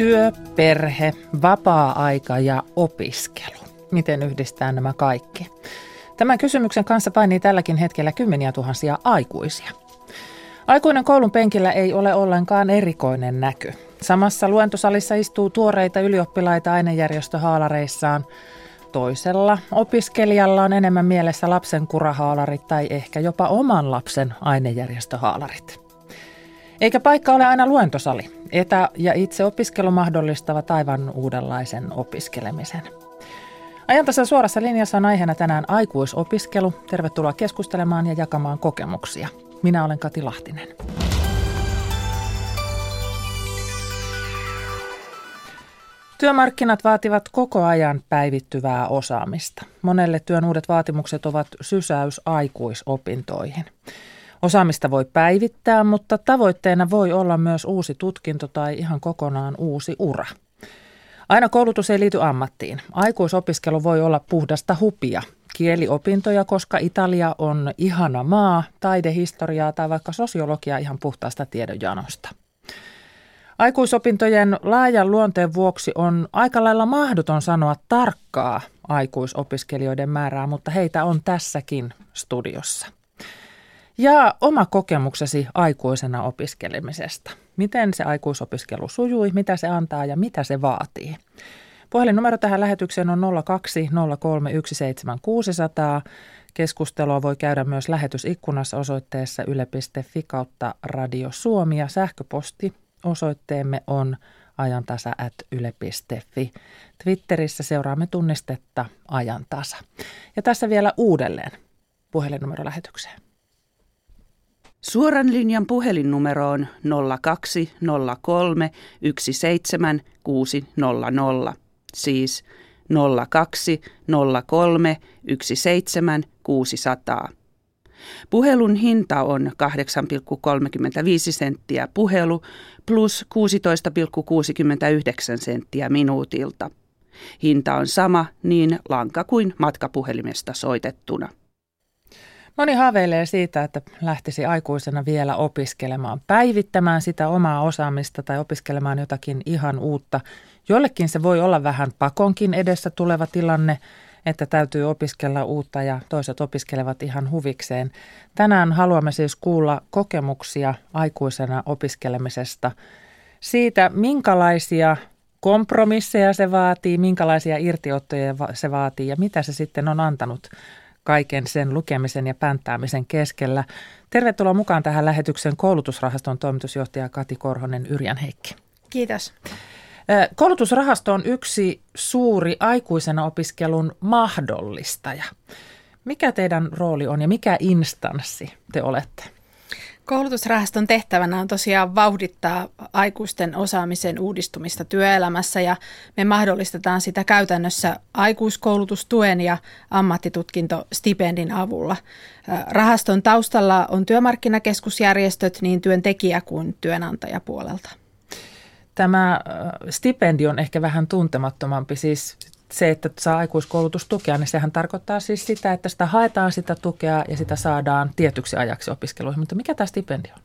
Työ, perhe, vapaa-aika ja opiskelu. Miten yhdistää nämä kaikki? Tämän kysymyksen kanssa painii tälläkin hetkellä kymmeniä tuhansia aikuisia. Aikuinen koulun penkillä ei ole ollenkaan erikoinen näky. Samassa luentosalissa istuu tuoreita ylioppilaita ainejärjestöhaalareissaan. Toisella opiskelijalla on enemmän mielessä lapsen kurahaalarit tai ehkä jopa oman lapsen ainejärjestöhaalarit. Eikä paikka ole aina luentosali. Etä- ja itse opiskelu mahdollistavat aivan uudenlaisen opiskelemisen. Ajantasa suorassa linjassa on aiheena tänään aikuisopiskelu. Tervetuloa keskustelemaan ja jakamaan kokemuksia. Minä olen Kati Lahtinen. Työmarkkinat vaativat koko ajan päivittyvää osaamista. Monelle työn uudet vaatimukset ovat sysäys aikuisopintoihin. Osaamista voi päivittää, mutta tavoitteena voi olla myös uusi tutkinto tai ihan kokonaan uusi ura. Aina koulutus ei liity ammattiin. Aikuisopiskelu voi olla puhdasta hupia, kieliopintoja, koska Italia on ihana maa, taidehistoriaa tai vaikka sosiologia ihan puhtaasta tiedonjanosta. Aikuisopintojen laajan luonteen vuoksi on aika lailla mahdoton sanoa tarkkaa aikuisopiskelijoiden määrää, mutta heitä on tässäkin studiossa. Ja oma kokemuksesi aikuisena opiskelemisesta. Miten se aikuisopiskelu sujui, mitä se antaa ja mitä se vaatii. Puhelinnumero tähän lähetykseen on 020317600. Keskustelua voi käydä myös lähetysikkunassa osoitteessa yle.fi kautta Radio Suomi ja sähköposti osoitteemme on ajantasa at yle.fi. Twitterissä seuraamme tunnistetta ajantasa. Ja tässä vielä uudelleen puhelinnumero lähetykseen. Suoran linjan puhelinnumero on 0203 17600, siis 0203 17600. Puhelun hinta on 8,35 senttiä puhelu plus 16,69 senttiä minuutilta. Hinta on sama niin lanka kuin matkapuhelimesta soitettuna. Moni haaveilee siitä, että lähtisi aikuisena vielä opiskelemaan, päivittämään sitä omaa osaamista tai opiskelemaan jotakin ihan uutta. Jollekin se voi olla vähän pakonkin edessä tuleva tilanne, että täytyy opiskella uutta ja toiset opiskelevat ihan huvikseen. Tänään haluamme siis kuulla kokemuksia aikuisena opiskelemisesta, siitä minkälaisia kompromisseja se vaatii, minkälaisia irtiottoja se vaatii ja mitä se sitten on antanut kaiken sen lukemisen ja pänttäämisen keskellä. Tervetuloa mukaan tähän lähetyksen koulutusrahaston toimitusjohtaja Kati Korhonen Yrjän Heikki. Kiitos. Koulutusrahasto on yksi suuri aikuisena opiskelun mahdollistaja. Mikä teidän rooli on ja mikä instanssi te olette? Koulutusrahaston tehtävänä on tosiaan vauhdittaa aikuisten osaamisen uudistumista työelämässä ja me mahdollistetaan sitä käytännössä aikuiskoulutustuen ja ammattitutkintostipendin avulla. Rahaston taustalla on työmarkkinakeskusjärjestöt niin työntekijä- kuin työnantajapuolelta. Tämä stipendi on ehkä vähän tuntemattomampi, siis se, että saa aikuiskoulutustukea, niin sehän tarkoittaa siis sitä, että sitä haetaan sitä tukea ja sitä saadaan tietyksi ajaksi opiskeluihin. Mutta mikä tämä stipendi on?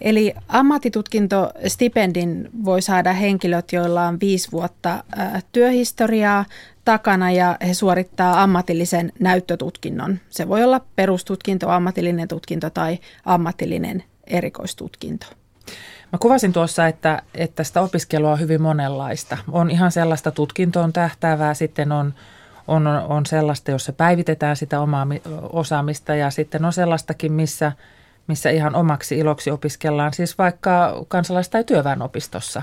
Eli ammattitutkintostipendin voi saada henkilöt, joilla on viisi vuotta työhistoriaa takana ja he suorittaa ammatillisen näyttötutkinnon. Se voi olla perustutkinto, ammatillinen tutkinto tai ammatillinen erikoistutkinto. Mä kuvasin tuossa, että, että sitä opiskelua on hyvin monenlaista. On ihan sellaista tutkintoon tähtäävää, sitten on, on, on sellaista, jossa päivitetään sitä omaa osaamista ja sitten on sellaistakin, missä, missä ihan omaksi iloksi opiskellaan, siis vaikka kansalais- tai työväenopistossa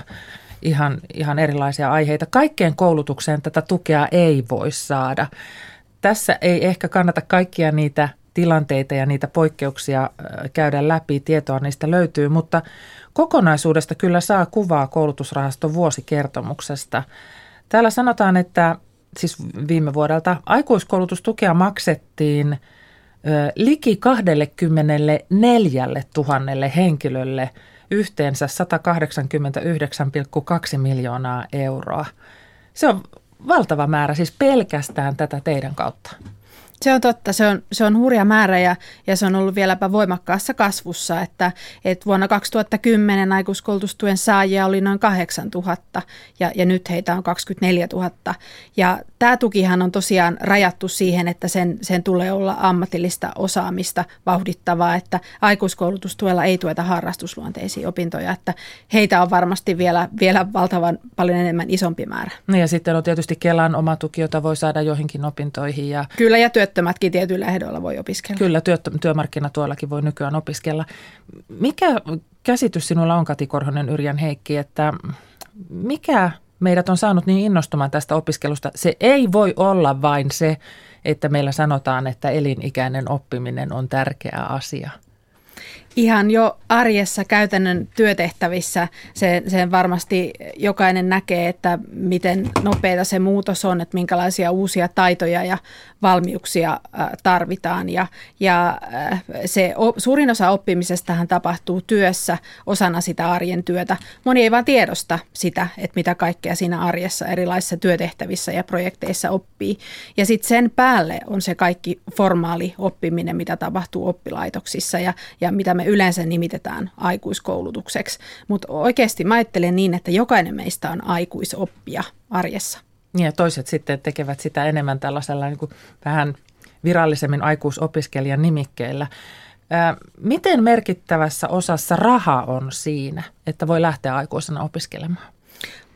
ihan, ihan erilaisia aiheita. Kaikkeen koulutukseen tätä tukea ei voi saada. Tässä ei ehkä kannata kaikkia niitä tilanteita ja niitä poikkeuksia käydä läpi, tietoa niistä löytyy, mutta kokonaisuudesta kyllä saa kuvaa koulutusrahaston vuosikertomuksesta. Täällä sanotaan, että siis viime vuodelta aikuiskoulutustukea maksettiin liki 24 000 henkilölle yhteensä 189,2 miljoonaa euroa. Se on valtava määrä siis pelkästään tätä teidän kautta. Se on totta, se on, se on hurja määrä ja, ja se on ollut vieläpä voimakkaassa kasvussa, että, että vuonna 2010 aikuiskoulutustuen saajia oli noin 8000 ja, ja nyt heitä on 24 000. Ja tämä tukihan on tosiaan rajattu siihen, että sen, sen tulee olla ammatillista osaamista vauhdittavaa, että aikuiskoulutustuella ei tueta harrastusluonteisia opintoja, että heitä on varmasti vielä, vielä valtavan paljon enemmän isompi määrä. No ja sitten on tietysti Kelan oma tuki, jota voi saada joihinkin opintoihin. Ja Kyllä ja työttömätkin tietyillä ehdoilla voi opiskella. Kyllä, työttöm- työmarkkinatuollakin voi nykyään opiskella. Mikä käsitys sinulla on, Kati Korhonen Yrjän Heikki, että mikä meidät on saanut niin innostumaan tästä opiskelusta? Se ei voi olla vain se, että meillä sanotaan, että elinikäinen oppiminen on tärkeä asia – ihan jo arjessa käytännön työtehtävissä sen, sen varmasti jokainen näkee, että miten nopeita se muutos on, että minkälaisia uusia taitoja ja valmiuksia tarvitaan. Ja, ja se suurin osa oppimisestahan tapahtuu työssä osana sitä arjen työtä. Moni ei vaan tiedosta sitä, että mitä kaikkea siinä arjessa erilaisissa työtehtävissä ja projekteissa oppii. Ja sitten sen päälle on se kaikki formaali oppiminen, mitä tapahtuu oppilaitoksissa ja, ja mitä me yleensä nimitetään aikuiskoulutukseksi. Mutta oikeasti mä ajattelen niin, että jokainen meistä on aikuisoppija arjessa. Ja toiset sitten tekevät sitä enemmän tällaisella niin kuin vähän virallisemmin aikuisopiskelijan nimikkeellä. Miten merkittävässä osassa raha on siinä, että voi lähteä aikuisena opiskelemaan?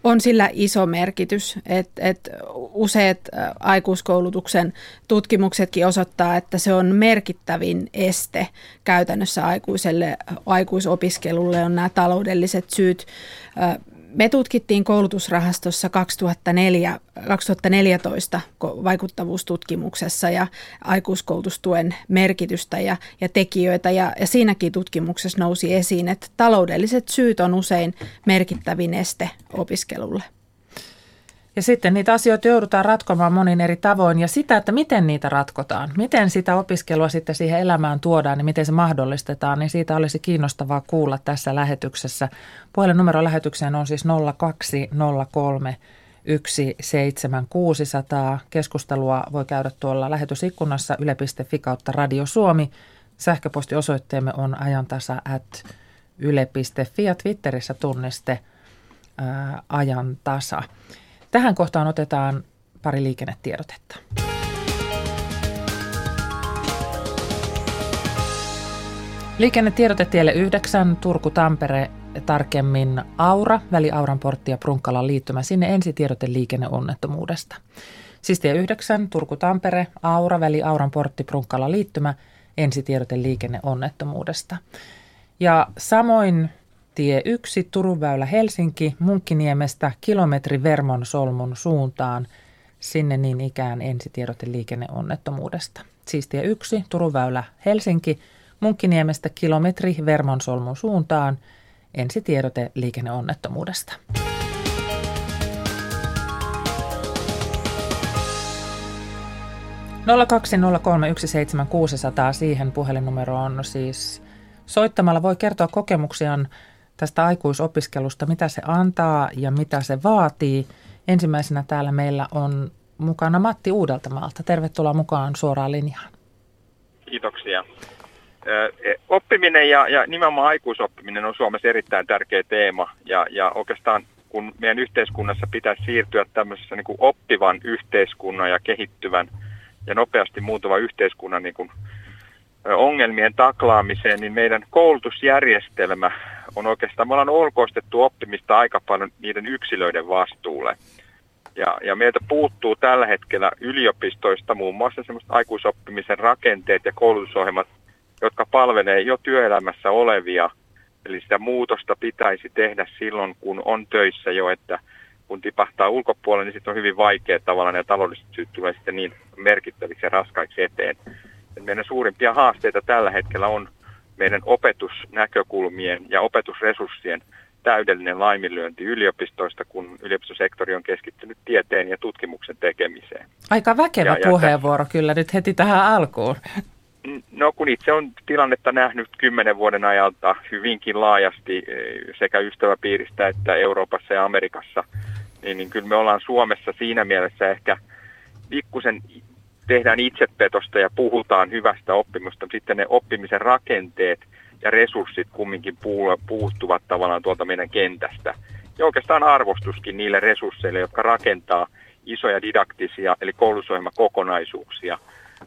On sillä iso merkitys, että et useat aikuiskoulutuksen tutkimuksetkin osoittaa, että se on merkittävin este käytännössä aikuiselle aikuisopiskelulle on nämä taloudelliset syyt me tutkittiin koulutusrahastossa 2004, 2014 vaikuttavuustutkimuksessa ja aikuiskoulutustuen merkitystä ja, ja tekijöitä. Ja, ja siinäkin tutkimuksessa nousi esiin, että taloudelliset syyt on usein merkittävin este opiskelulle. Ja sitten niitä asioita joudutaan ratkomaan monin eri tavoin ja sitä, että miten niitä ratkotaan, miten sitä opiskelua sitten siihen elämään tuodaan ja miten se mahdollistetaan, niin siitä olisi kiinnostavaa kuulla tässä lähetyksessä. Puhelinnumero lähetykseen on siis 0203 17600. Keskustelua voi käydä tuolla lähetysikkunassa yle.fi kautta Radio Suomi. Sähköpostiosoitteemme on ajantasa at yle.fi ja Twitterissä tunniste ää, ajantasa. Tähän kohtaan otetaan pari liikennetiedotetta. Liikennetiedote tielle 9, Turku-Tampere, tarkemmin Aura, väli Auran portti ja Prunkkalan liittymä. Sinne ensitiedote liikenneonnettomuudesta. Siis tie 9, Turku-Tampere, Aura, väli Auran portti, Prunkkalan liittymä, ensitiedote liikenneonnettomuudesta. Ja samoin tie 1 Turunväylä Helsinki Munkkiniemestä kilometri Vermon solmun suuntaan. Sinne niin ikään ensitiedote liikenneonnettomuudesta. Siis tie 1 Turunväylä Helsinki Munkkiniemestä kilometri Vermon solmun suuntaan. Ensitiedote liikenneonnettomuudesta. Siihen puhelinnumero on siis soittamalla voi kertoa kokemuksiaan tästä aikuisopiskelusta, mitä se antaa ja mitä se vaatii. Ensimmäisenä täällä meillä on mukana Matti Uudeltamaalta. Tervetuloa mukaan suoraan linjaan. Kiitoksia. E, oppiminen ja, ja nimenomaan aikuisoppiminen on Suomessa erittäin tärkeä teema ja, ja oikeastaan kun meidän yhteiskunnassa pitäisi siirtyä tämmöisessä niin kuin oppivan yhteiskunnan ja kehittyvän ja nopeasti muuttuvan yhteiskunnan niin kuin ongelmien taklaamiseen, niin meidän koulutusjärjestelmä on oikeastaan, me ollaan olkoistettu oppimista aika paljon niiden yksilöiden vastuulle. Ja, ja meiltä puuttuu tällä hetkellä yliopistoista muun muassa semmoista aikuisoppimisen rakenteet ja koulutusohjelmat, jotka palvelee jo työelämässä olevia. Eli sitä muutosta pitäisi tehdä silloin, kun on töissä jo, että kun tipahtaa ulkopuolelle, niin sitten on hyvin vaikea tavallaan ja taloudelliset syyt tulee sitten niin merkittäviksi ja raskaiksi eteen. Et meidän suurimpia haasteita tällä hetkellä on meidän opetusnäkökulmien ja opetusresurssien täydellinen laiminlyönti yliopistoista, kun yliopistosektori on keskittynyt tieteen ja tutkimuksen tekemiseen. Aika väkevä ja, puheenvuoro ja, kyllä nyt heti tähän alkuun. No kun itse on tilannetta nähnyt kymmenen vuoden ajalta hyvinkin laajasti e, sekä ystäväpiiristä että Euroopassa ja Amerikassa, niin, niin kyllä me ollaan Suomessa siinä mielessä ehkä pikkusen tehdään itsepetosta ja puhutaan hyvästä oppimusta, mutta sitten ne oppimisen rakenteet ja resurssit kumminkin puuttuvat tavallaan tuolta meidän kentästä. Ja oikeastaan arvostuskin niille resursseille, jotka rakentaa isoja didaktisia, eli koulutusohjelmakokonaisuuksia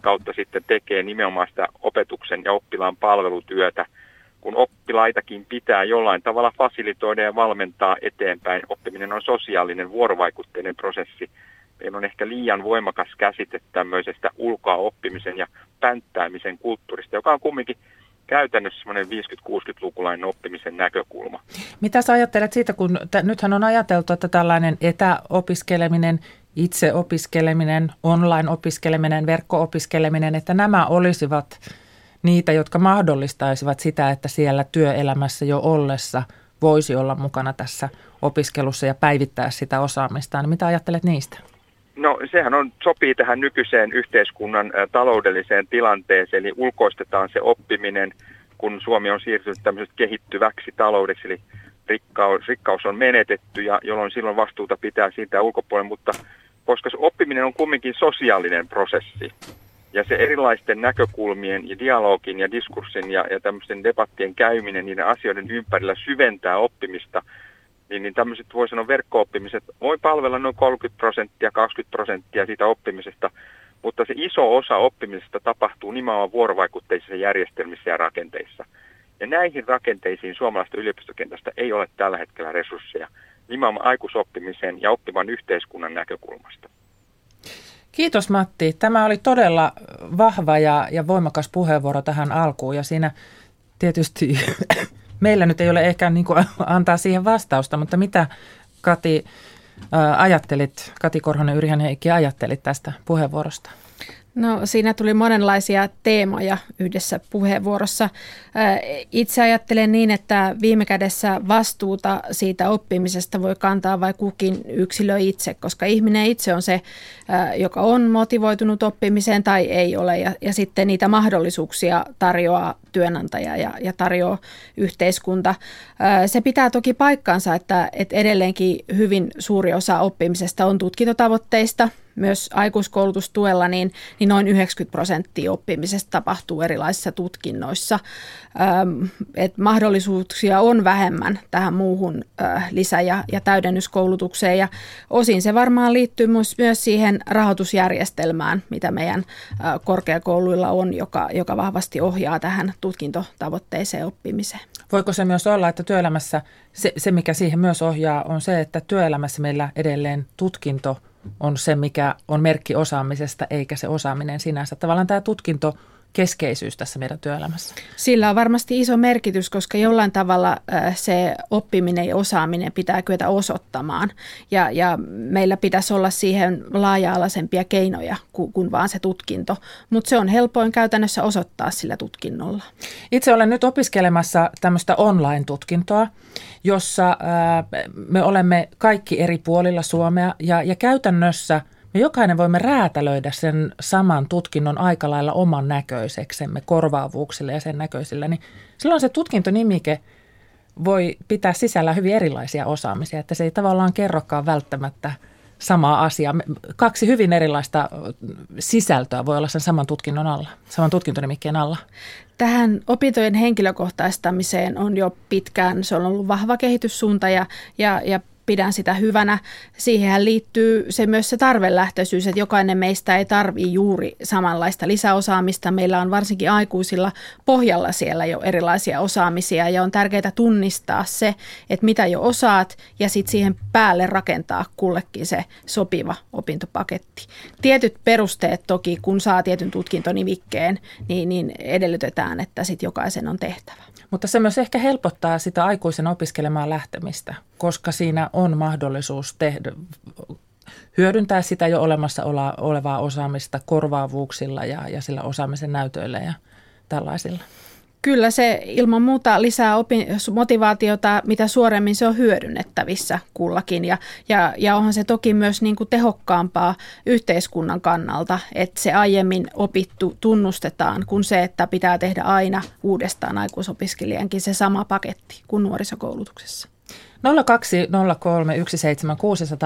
kautta sitten tekee nimenomaan sitä opetuksen ja oppilaan palvelutyötä, kun oppilaitakin pitää jollain tavalla fasilitoida ja valmentaa eteenpäin. Oppiminen on sosiaalinen vuorovaikutteinen prosessi, meillä on ehkä liian voimakas käsite tämmöisestä ulkoa oppimisen ja pänttäämisen kulttuurista, joka on kumminkin käytännössä semmoinen 50-60-lukulainen oppimisen näkökulma. Mitä sä ajattelet siitä, kun t- nythän on ajateltu, että tällainen etäopiskeleminen, itseopiskeleminen, online-opiskeleminen, verkko-opiskeleminen, että nämä olisivat niitä, jotka mahdollistaisivat sitä, että siellä työelämässä jo ollessa voisi olla mukana tässä opiskelussa ja päivittää sitä osaamistaan. Mitä ajattelet niistä? No sehän on, sopii tähän nykyiseen yhteiskunnan taloudelliseen tilanteeseen, eli ulkoistetaan se oppiminen, kun Suomi on siirtynyt tämmöisestä kehittyväksi taloudeksi, eli rikkaus, rikkaus on menetetty ja jolloin silloin vastuuta pitää siitä ulkopuolella, mutta koska se oppiminen on kumminkin sosiaalinen prosessi ja se erilaisten näkökulmien ja dialogin ja diskurssin ja, ja tämmöisten debattien käyminen niiden asioiden ympärillä syventää oppimista – niin, niin tämmöiset voi sanoa verkko-oppimiset voi palvella noin 30 prosenttia, 20 prosenttia siitä oppimisesta, mutta se iso osa oppimisesta tapahtuu nimenomaan vuorovaikutteisissa järjestelmissä ja rakenteissa. Ja näihin rakenteisiin suomalaista yliopistokentästä ei ole tällä hetkellä resursseja nimenomaan aikuisoppimisen ja oppivan yhteiskunnan näkökulmasta. Kiitos Matti. Tämä oli todella vahva ja, ja voimakas puheenvuoro tähän alkuun ja siinä tietysti meillä nyt ei ole ehkä niin kuin antaa siihen vastausta, mutta mitä Kati ajattelit, Kati Korhonen, Yrjän Heikki ajattelit tästä puheenvuorosta? No siinä tuli monenlaisia teemoja yhdessä puheenvuorossa. Itse ajattelen niin, että viime kädessä vastuuta siitä oppimisesta voi kantaa vai kukin yksilö itse, koska ihminen itse on se, joka on motivoitunut oppimiseen tai ei ole. Ja, ja sitten niitä mahdollisuuksia tarjoaa työnantaja ja, ja tarjoaa yhteiskunta. Se pitää toki paikkaansa, että, että edelleenkin hyvin suuri osa oppimisesta on tutkintotavoitteista – myös aikuiskoulutustuella, niin, niin noin 90 prosenttia oppimisesta tapahtuu erilaisissa tutkinnoissa. Et mahdollisuuksia on vähemmän tähän muuhun lisä- ja, ja täydennyskoulutukseen ja osin se varmaan liittyy myös, myös siihen rahoitusjärjestelmään, mitä meidän korkeakouluilla on, joka, joka vahvasti ohjaa tähän tutkintotavoitteiseen oppimiseen. Voiko se myös olla, että työelämässä se, se mikä siihen myös ohjaa, on se, että työelämässä meillä edelleen tutkinto – on se, mikä on merkki osaamisesta, eikä se osaaminen sinänsä. Tavallaan tämä tutkinto keskeisyys tässä meidän työelämässä? Sillä on varmasti iso merkitys, koska jollain tavalla se oppiminen ja osaaminen pitää kyetä osoittamaan. Ja, ja meillä pitäisi olla siihen laaja-alaisempia keinoja kuin, kuin vaan se tutkinto. Mutta se on helpoin käytännössä osoittaa sillä tutkinnolla. Itse olen nyt opiskelemassa tämmöistä online-tutkintoa, jossa me olemme kaikki eri puolilla Suomea ja, ja käytännössä – me jokainen voimme räätälöidä sen saman tutkinnon aika lailla oman näköiseksemme korvaavuuksille ja sen näköisillä, niin silloin se tutkintonimike voi pitää sisällä hyvin erilaisia osaamisia, että se ei tavallaan kerrokaan välttämättä samaa asiaa. Kaksi hyvin erilaista sisältöä voi olla sen saman tutkinnon alla, saman tutkintonimikkeen alla. Tähän opintojen henkilökohtaistamiseen on jo pitkään, se on ollut vahva kehityssuunta ja, ja, ja pidän sitä hyvänä. Siihen liittyy se myös se tarvelähtöisyys, että jokainen meistä ei tarvitse juuri samanlaista lisäosaamista. Meillä on varsinkin aikuisilla pohjalla siellä jo erilaisia osaamisia ja on tärkeää tunnistaa se, että mitä jo osaat ja sitten siihen päälle rakentaa kullekin se sopiva opintopaketti. Tietyt perusteet toki, kun saa tietyn tutkintonimikkeen, niin, niin edellytetään, että sitten jokaisen on tehtävä. Mutta se myös ehkä helpottaa sitä aikuisen opiskelemaan lähtemistä, koska siinä on mahdollisuus tehdä, hyödyntää sitä jo olemassa olevaa osaamista korvaavuuksilla ja, ja sillä osaamisen näytöillä ja tällaisilla. Kyllä se ilman muuta lisää opi- motivaatiota, mitä suoremmin se on hyödynnettävissä kullakin. Ja, ja, ja onhan se toki myös niin kuin tehokkaampaa yhteiskunnan kannalta, että se aiemmin opittu tunnustetaan, kuin se, että pitää tehdä aina uudestaan aikuisopiskelijankin se sama paketti kuin nuorisokoulutuksessa.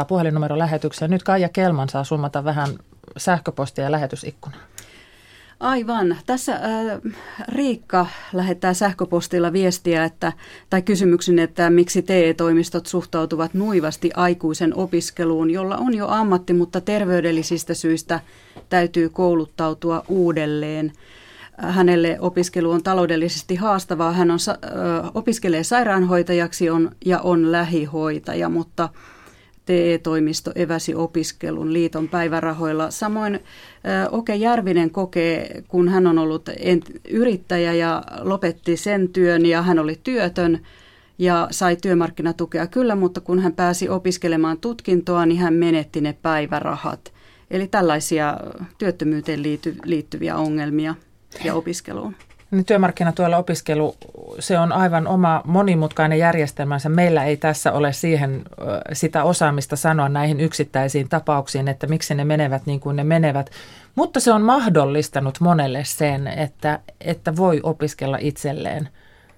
020317600 puhelinnumero lähetykseen. Nyt Kaija Kelman saa summata vähän sähköpostia ja lähetysikkunaa. Aivan. Tässä äh, Riikka lähettää sähköpostilla viestiä että, tai kysymyksen, että miksi TE-toimistot suhtautuvat nuivasti aikuisen opiskeluun, jolla on jo ammatti, mutta terveydellisistä syistä täytyy kouluttautua uudelleen. Hänelle opiskelu on taloudellisesti haastavaa. Hän on, äh, opiskelee sairaanhoitajaksi on, ja on lähihoitaja, mutta – TE-toimisto eväsi opiskelun liiton päivärahoilla. Samoin Oke Järvinen kokee, kun hän on ollut yrittäjä ja lopetti sen työn ja hän oli työtön ja sai työmarkkinatukea kyllä, mutta kun hän pääsi opiskelemaan tutkintoa, niin hän menetti ne päivärahat. Eli tällaisia työttömyyteen liittyviä ongelmia ja opiskeluun. Niin työmarkkinatuella opiskelu, se on aivan oma monimutkainen järjestelmänsä. Meillä ei tässä ole siihen sitä osaamista sanoa näihin yksittäisiin tapauksiin, että miksi ne menevät niin kuin ne menevät. Mutta se on mahdollistanut monelle sen, että, että voi opiskella itselleen,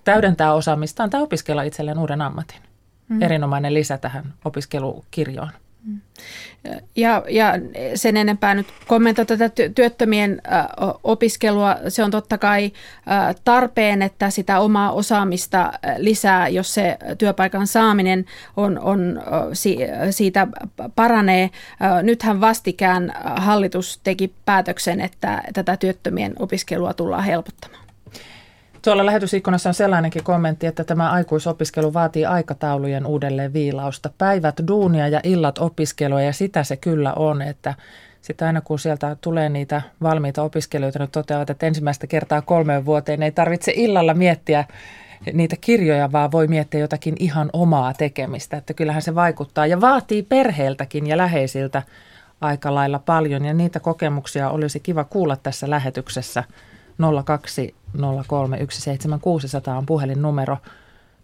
täydentää osaamistaan tai opiskella itselleen uuden ammatin. Mm. Erinomainen lisä tähän opiskelukirjoon. Ja, ja sen enempää nyt kommentoi tätä työttömien opiskelua. Se on totta kai tarpeen, että sitä omaa osaamista lisää, jos se työpaikan saaminen on, on siitä paranee. Nythän vastikään hallitus teki päätöksen, että tätä työttömien opiskelua tullaan helpottamaan. Tuolla lähetysikkunassa on sellainenkin kommentti, että tämä aikuisopiskelu vaatii aikataulujen uudelleen viilausta. Päivät duunia ja illat opiskelua ja sitä se kyllä on, että sitten aina kun sieltä tulee niitä valmiita opiskelijoita, nyt toteavat, että ensimmäistä kertaa kolmeen vuoteen ei tarvitse illalla miettiä niitä kirjoja, vaan voi miettiä jotakin ihan omaa tekemistä. Että kyllähän se vaikuttaa ja vaatii perheeltäkin ja läheisiltä aika lailla paljon ja niitä kokemuksia olisi kiva kuulla tässä lähetyksessä – 020317600 on puhelinnumero.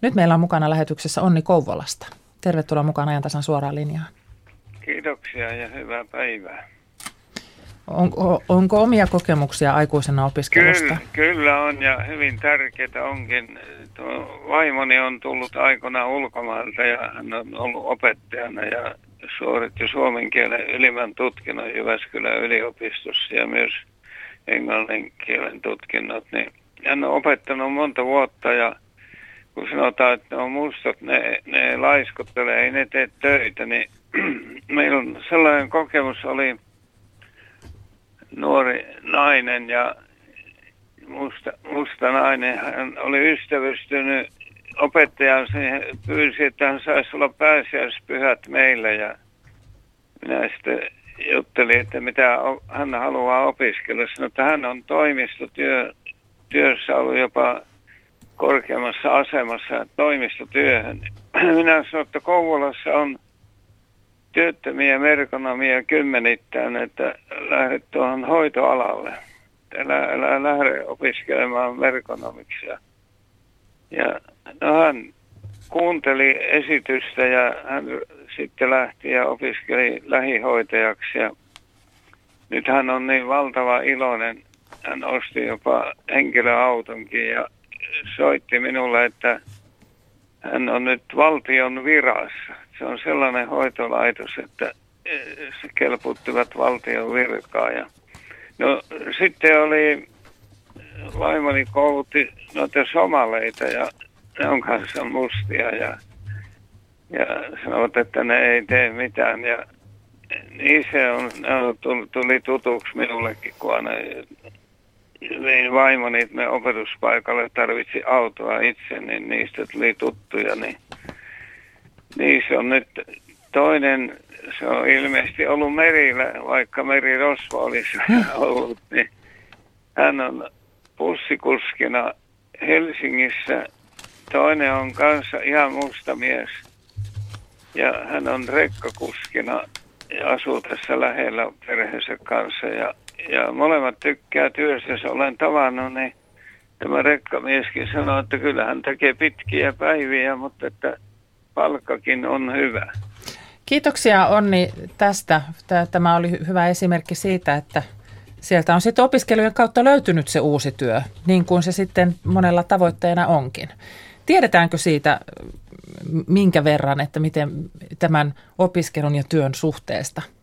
Nyt meillä on mukana lähetyksessä Onni Kouvolasta. Tervetuloa mukaan ajantasan suoraan linjaan. Kiitoksia ja hyvää päivää. Onko, onko omia kokemuksia aikuisena opiskelusta? Kyllä, kyllä on ja hyvin tärkeää onkin. Tuo vaimoni on tullut aikana ulkomailta ja hän on ollut opettajana ja suoritti suomen kielen ylimmän tutkinnon Jyväskylän yliopistossa ja myös – englannin kielen tutkinnot, niin hän on opettanut monta vuotta ja kun sanotaan, että on mustat, ne, ne laiskottelee, ei ne tee töitä, niin meillä on sellainen kokemus oli nuori nainen ja musta, musta nainen, hän oli ystävystynyt opettajan siihen pyysi, että hän saisi olla pääsiäispyhät meille ja minä sitten jutteli, että mitä hän haluaa opiskella. Sanoi, että hän on toimistotyö, työssä ollut jopa korkeammassa asemassa toimistotyöhön. Minä sanoin, että Kouvolassa on työttömiä merkonomia kymmenittäin, että lähdet tuohon hoitoalalle. Älä, älä lähde opiskelemaan merkonomiksi. Ja no hän kuunteli esitystä ja hän sitten lähti ja opiskeli lähihoitajaksi ja nyt hän on niin valtava iloinen. Hän osti jopa henkilöautonkin ja soitti minulle, että hän on nyt valtion virassa. Se on sellainen hoitolaitos, että se kelputtivat valtion virkaa. Ja no sitten oli, vaimoni koulutti noita somaleita ja ne on kanssa mustia ja ja sanovat, että ne ei tee mitään. Ja niin se on, on tuli tutuksi minullekin, kun aina vein vaimoni me opetuspaikalle tarvitsi autoa itse, niin niistä tuli tuttuja. Niin, niin se on nyt toinen, se on ilmeisesti ollut merillä, vaikka meri Rosvo olisi ollut, niin hän on pussikuskina Helsingissä. Toinen on kanssa ihan musta mies – ja hän on rekkakuskina ja asuu tässä lähellä perheensä kanssa ja, ja molemmat tykkää työssä. Olen tavannut, niin tämä rekkamieskin sanoi, että kyllä hän tekee pitkiä päiviä, mutta että palkkakin on hyvä. Kiitoksia Onni tästä. Tämä oli hyvä esimerkki siitä, että sieltä on sitten opiskelujen kautta löytynyt se uusi työ, niin kuin se sitten monella tavoitteena onkin. Tiedetäänkö siitä minkä verran, että miten tämän opiskelun ja työn suhteesta –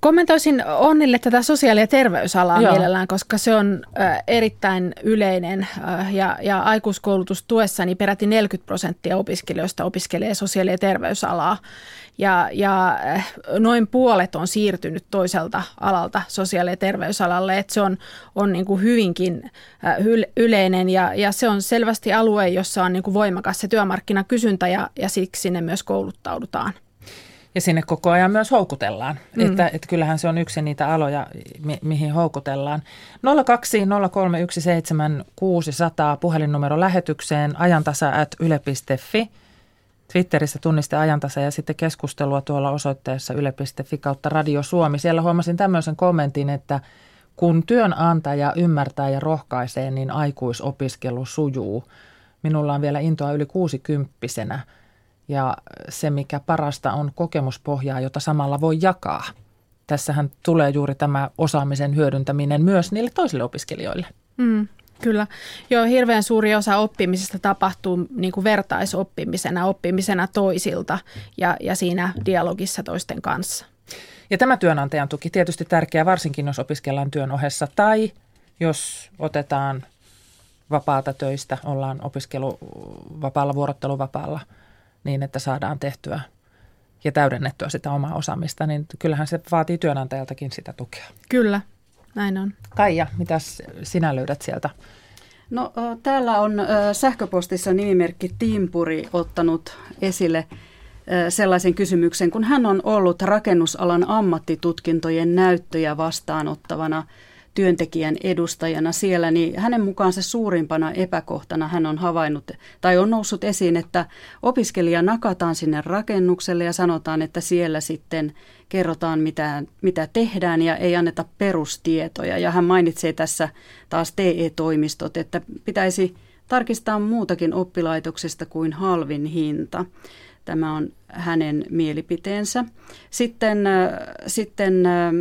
Kommentoisin Onnille tätä sosiaali- ja terveysalaa Joo. mielellään, koska se on erittäin yleinen ja, ja aikuiskoulutustuessa niin peräti 40 prosenttia opiskelijoista opiskelee sosiaali- ja terveysalaa. Ja, ja noin puolet on siirtynyt toiselta alalta sosiaali- ja terveysalalle, että se on, on niin kuin hyvinkin yleinen ja, ja se on selvästi alue, jossa on niin kuin voimakas se työmarkkinakysyntä ja, ja siksi sinne myös kouluttaudutaan ja sinne koko ajan myös houkutellaan. Mm. Että, että kyllähän se on yksi niitä aloja, mi- mihin houkutellaan. 02 03 600 puhelinnumero lähetykseen ajantasa at yle.fi. Twitterissä tunniste ajantasa ja sitten keskustelua tuolla osoitteessa yle.fi kautta Radio Suomi. Siellä huomasin tämmöisen kommentin, että kun työnantaja ymmärtää ja rohkaisee, niin aikuisopiskelu sujuu. Minulla on vielä intoa yli kuusikymppisenä – ja se, mikä parasta on kokemuspohjaa, jota samalla voi jakaa. Tässähän tulee juuri tämä osaamisen hyödyntäminen myös niille toisille opiskelijoille. Mm, kyllä. Joo, hirveän suuri osa oppimisesta tapahtuu niin kuin vertaisoppimisena, oppimisena toisilta ja, ja siinä dialogissa toisten kanssa. Ja tämä työnantajan tuki tietysti tärkeä, varsinkin jos opiskellaan työn ohessa tai jos otetaan vapaata töistä, ollaan opiskeluvapaalla, vuorotteluvapaalla – niin, että saadaan tehtyä ja täydennettyä sitä omaa osaamista, niin kyllähän se vaatii työnantajaltakin sitä tukea. Kyllä, näin on. Kaija, mitä sinä löydät sieltä? No täällä on sähköpostissa nimimerkki Timpuri ottanut esille sellaisen kysymyksen, kun hän on ollut rakennusalan ammattitutkintojen näyttöjä vastaanottavana – työntekijän edustajana siellä, niin hänen mukaansa suurimpana epäkohtana hän on havainnut tai on noussut esiin, että opiskelija nakataan sinne rakennukselle ja sanotaan, että siellä sitten kerrotaan mitä, mitä tehdään ja ei anneta perustietoja. Ja hän mainitsee tässä taas TE-toimistot, että pitäisi tarkistaa muutakin oppilaitoksesta kuin halvin hinta. Tämä on hänen mielipiteensä. Sitten, äh, sitten äh,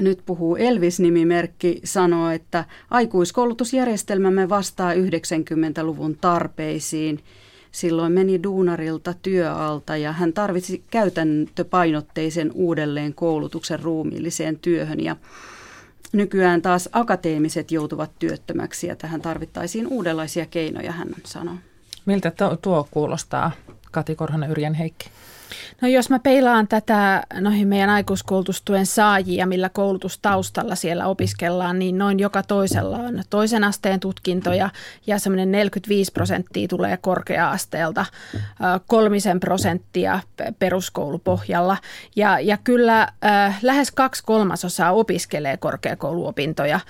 nyt puhuu Elvis-nimimerkki, sanoo, että aikuiskoulutusjärjestelmämme vastaa 90-luvun tarpeisiin. Silloin meni duunarilta työalta ja hän tarvitsi käytäntöpainotteisen uudelleen koulutuksen ruumiilliseen työhön ja nykyään taas akateemiset joutuvat työttömäksi ja tähän tarvittaisiin uudenlaisia keinoja, hän sanoo. Miltä tuo kuulostaa, Kati Korhonen Yrjän Heikki? No jos mä peilaan tätä noihin meidän aikuiskoulutustuen saajia, millä koulutustaustalla siellä opiskellaan, niin noin joka toisella on toisen asteen tutkintoja ja semmoinen 45 prosenttia tulee korkea-asteelta, kolmisen prosenttia peruskoulupohjalla. Ja, ja kyllä äh, lähes kaksi kolmasosaa opiskelee korkeakouluopintoja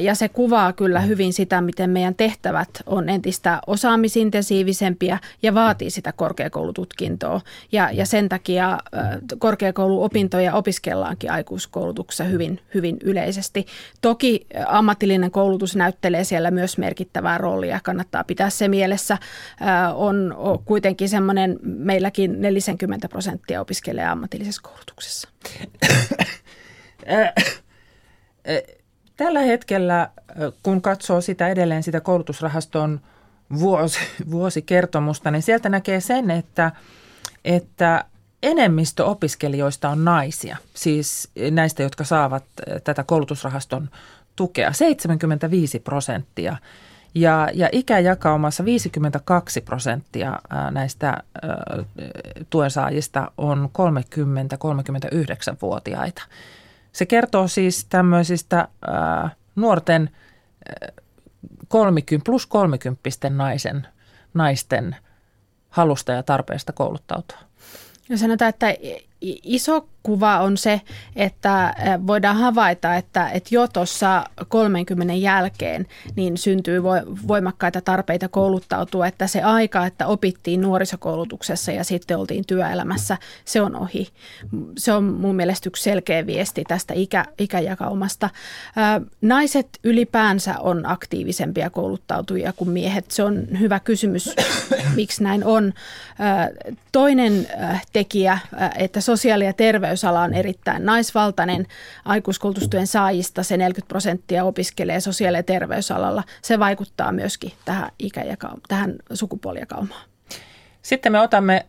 ja se kuvaa kyllä hyvin sitä, miten meidän tehtävät on entistä osaamisintensiivisempiä ja vaatii sitä korkeakoulututkintoa. Ja, ja sen takia korkeakouluopintoja opiskellaankin aikuiskoulutuksessa hyvin, hyvin yleisesti. Toki ammatillinen koulutus näyttelee siellä myös merkittävää roolia, kannattaa pitää se mielessä. On kuitenkin semmoinen, meilläkin 40 prosenttia opiskelee ammatillisessa koulutuksessa. Tällä hetkellä, kun katsoo sitä edelleen sitä koulutusrahaston vuosi, vuosikertomusta, niin sieltä näkee sen, että – että enemmistö opiskelijoista on naisia, siis näistä, jotka saavat eh, tätä koulutusrahaston tukea, 75 prosenttia. Ja, ja ikäjakaumassa 52 prosenttia näistä tuensaajista on 30-39-vuotiaita. Se kertoo siis tämmöisistä nuorten 30 plus 30 naisen, naisten – halusta ja tarpeesta kouluttautua. Ja sanotaan, että iso kuva on se, että voidaan havaita, että, että jo tuossa 30 jälkeen niin syntyy voimakkaita tarpeita kouluttautua, että se aika, että opittiin nuorisokoulutuksessa ja sitten oltiin työelämässä, se on ohi. Se on mun mielestä yksi selkeä viesti tästä ikä, ikäjakaumasta. Naiset ylipäänsä on aktiivisempia kouluttautujia kuin miehet. Se on hyvä kysymys, miksi näin on. Toinen tekijä, että sosiaali- ja terveysala on erittäin naisvaltainen. Aikuiskoulutustyön saajista se 40 prosenttia opiskelee sosiaali- ja terveysalalla. Se vaikuttaa myöskin tähän, ikäjaka- tähän sukupuolijakaumaan. Sitten me otamme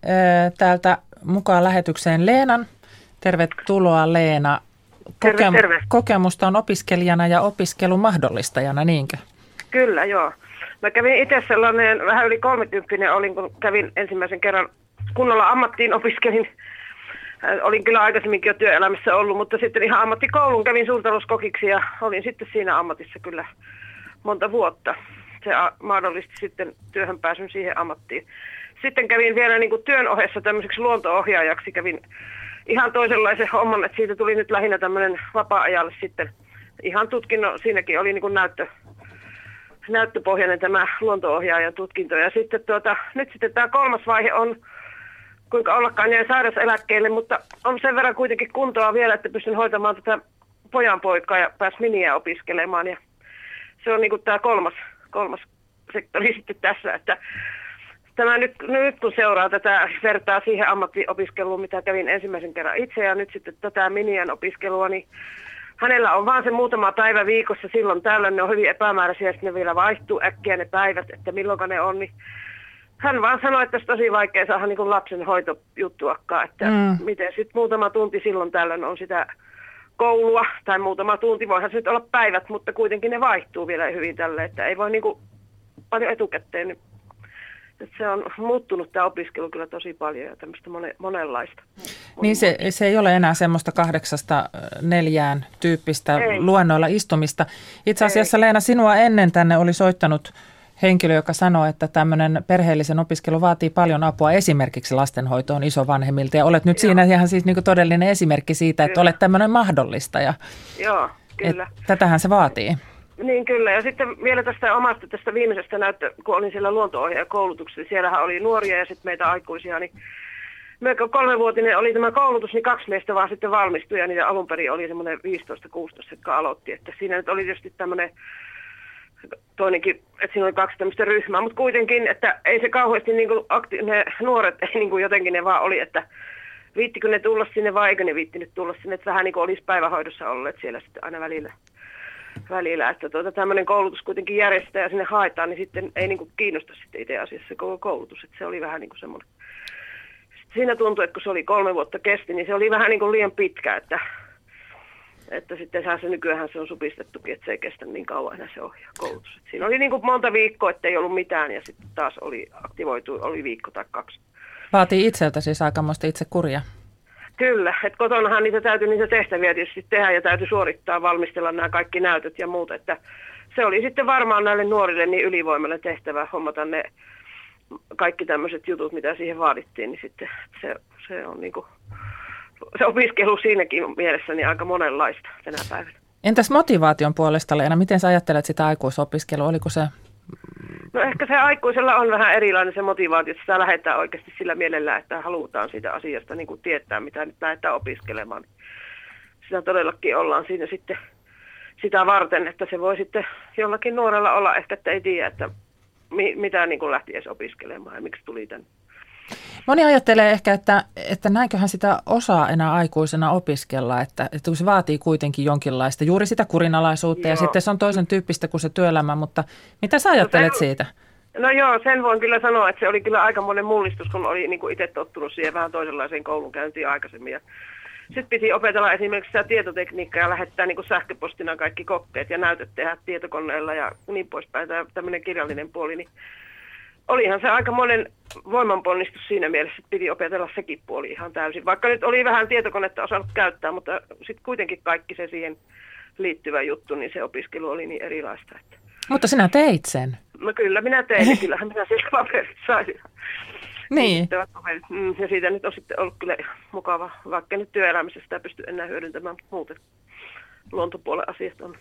täältä mukaan lähetykseen Leenan. Tervetuloa Leena. Terve, terve. Kokemusta on opiskelijana ja opiskelun mahdollistajana, niinkö? Kyllä, joo. Mä kävin itse sellainen vähän yli 30 olin, kun kävin ensimmäisen kerran kunnolla ammattiin opiskelin. Äh, olin kyllä aikaisemminkin jo työelämässä ollut, mutta sitten ihan ammattikoulun kävin suurtalouskokiksi ja olin sitten siinä ammatissa kyllä monta vuotta. Se mahdollisti sitten työhön pääsyn siihen ammattiin. Sitten kävin vielä niin kuin työn ohessa tämmöiseksi luonto-ohjaajaksi. Kävin ihan toisenlaisen homman, että siitä tuli nyt lähinnä tämmöinen vapaa-ajalle sitten ihan tutkinno. Siinäkin oli niin kuin näyttö, näyttöpohjainen tämä luonto-ohjaajan tutkinto. Ja sitten tuota, nyt sitten tämä kolmas vaihe on, kuinka ollakaan jäin sairauseläkkeelle, mutta on sen verran kuitenkin kuntoa vielä, että pystyn hoitamaan tätä pojan poikaa ja pääs miniä opiskelemaan. Ja se on niin tämä kolmas, kolmas sektori sitten tässä, että tämä nyt, nyt kun seuraa tätä, vertaa siihen ammattiopiskeluun, mitä kävin ensimmäisen kerran itse ja nyt sitten tätä minian opiskelua, niin hänellä on vaan se muutama päivä viikossa silloin tällöin, ne on hyvin epämääräisiä, sitten ne vielä vaihtuu äkkiä ne päivät, että milloin ne on, niin hän vaan sanoi, että olisi tosi vaikea saada niin lapsen hoitojuttuakaan, että mm. miten sitten muutama tunti silloin tällöin on sitä koulua, tai muutama tunti, voihan se nyt olla päivät, mutta kuitenkin ne vaihtuu vielä hyvin tälle, että ei voi niin kuin paljon etukäteen niin että se on muuttunut tämä opiskelu kyllä tosi paljon ja tämmöistä mone, monenlaista. Niin se, se ei ole enää semmoista kahdeksasta neljään tyyppistä ei. luennoilla istumista. Itse asiassa ei. Leena, sinua ennen tänne oli soittanut henkilö, joka sanoi, että tämmöinen perheellisen opiskelu vaatii paljon apua esimerkiksi lastenhoitoon isovanhemmilta. Ja olet nyt Joo. siinä ihan siis niin todellinen esimerkki siitä, että kyllä. olet tämmöinen mahdollistaja. Joo, kyllä. Et tätähän se vaatii. Niin kyllä, ja sitten vielä tästä omasta tästä viimeisestä näyttö, kun olin siellä luonto koulutuksessa, siellähän oli nuoria ja sitten meitä aikuisia, niin melko kolmevuotinen oli tämä koulutus, niin kaksi meistä vaan sitten valmistui, ja niitä alun perin oli semmoinen 15-16, jotka aloitti, että siinä nyt oli tietysti tämmöinen toinenkin, että siinä oli kaksi tämmöistä ryhmää, mutta kuitenkin, että ei se kauheasti niin kuin akti- ne nuoret, niin kuin jotenkin ne vaan oli, että viittikö ne tulla sinne vai eikö ne viittinyt tulla sinne, että vähän niin kuin olisi päivähoidossa olleet siellä sitten aina välillä välillä, että tuota, tämmöinen koulutus kuitenkin järjestetään ja sinne haetaan, niin sitten ei niin kuin kiinnosta sitten itse asiassa koko koulutus, että se oli vähän niin kuin semmoinen. Sitten siinä tuntui, että kun se oli kolme vuotta kesti, niin se oli vähän niin kuin liian pitkä, että, että sitten se nykyään se on supistettukin, että se ei kestä niin kauan enää se ohjaa koulutus. Että siinä oli niin kuin monta viikkoa, että ei ollut mitään ja sitten taas oli aktivoitu, oli viikko tai kaksi. Vaatii itseltä siis aikamoista itse kuria. Kyllä, että kotonahan niitä täytyy niitä tehtäviä tietysti tehdä ja täytyy suorittaa, valmistella nämä kaikki näytöt ja muut, että se oli sitten varmaan näille nuorille niin ylivoimalle tehtävä hommata ne kaikki tämmöiset jutut, mitä siihen vaadittiin, niin sitten se, se on niin kuin, se opiskelu siinäkin mielessä niin aika monenlaista tänä päivänä. Entäs motivaation puolesta, Leena, miten sä ajattelet sitä aikuisopiskelua? Oliko se No ehkä se aikuisella on vähän erilainen se motivaatio, että sitä lähdetään oikeasti sillä mielellä, että halutaan siitä asiasta niin kuin tietää, mitä nyt lähdetään opiskelemaan. Sitä todellakin ollaan siinä sitten sitä varten, että se voi sitten jollakin nuorella olla ehkä, että ei tiedä, että mi, mitä niin kuin lähti edes opiskelemaan ja miksi tuli tänne. Moni ajattelee ehkä, että, että näinköhän sitä osaa enää aikuisena opiskella, että, että se vaatii kuitenkin jonkinlaista, juuri sitä kurinalaisuutta joo. ja sitten se on toisen tyyppistä kuin se työelämä, mutta mitä sä ajattelet no sen, siitä? No joo, sen voin kyllä sanoa, että se oli kyllä aika monen mullistus, kun oli niin kuin itse tottunut siihen vähän toisenlaiseen koulunkäyntiin aikaisemmin. Ja sitten piti opetella esimerkiksi sitä tietotekniikkaa ja lähettää niin sähköpostina kaikki kokkeet ja näytöt tehdä tietokoneella ja niin poispäin. Tämä tämmöinen kirjallinen puoli, niin olihan se aika monen voimanponnistus siinä mielessä, että piti opetella sekin puoli ihan täysin. Vaikka nyt oli vähän tietokonetta osannut käyttää, mutta sitten kuitenkin kaikki se siihen liittyvä juttu, niin se opiskelu oli niin erilaista. Että... Mutta sinä teit sen. No kyllä minä tein, ja kyllähän minä sieltä paperit sain. Niin. Mm, ja siitä nyt on sitten ollut kyllä mukava, vaikka nyt työelämässä sitä pysty enää hyödyntämään, mutta muuten luontopuolen asiat on.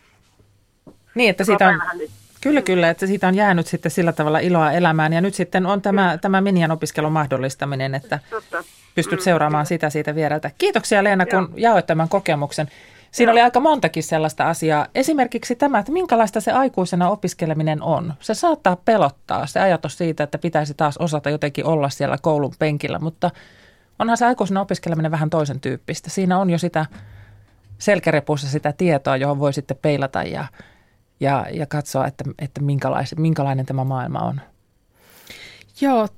Niin, että siitä on, Kyllä, kyllä, että siitä on jäänyt sitten sillä tavalla iloa elämään. Ja nyt sitten on tämä, tämä Minian opiskelun mahdollistaminen, että Totta. pystyt mm, seuraamaan sitä siitä viereltä. Kiitoksia Leena, kun Joo. jaoit tämän kokemuksen. Siinä Joo. oli aika montakin sellaista asiaa. Esimerkiksi tämä, että minkälaista se aikuisena opiskeleminen on. Se saattaa pelottaa, se ajatus siitä, että pitäisi taas osata jotenkin olla siellä koulun penkillä, mutta onhan se aikuisena opiskeleminen vähän toisen tyyppistä. Siinä on jo sitä selkärepussa sitä tietoa, johon voi sitten peilata ja, ja, ja katsoa, että, että minkälainen tämä maailma on. Joo,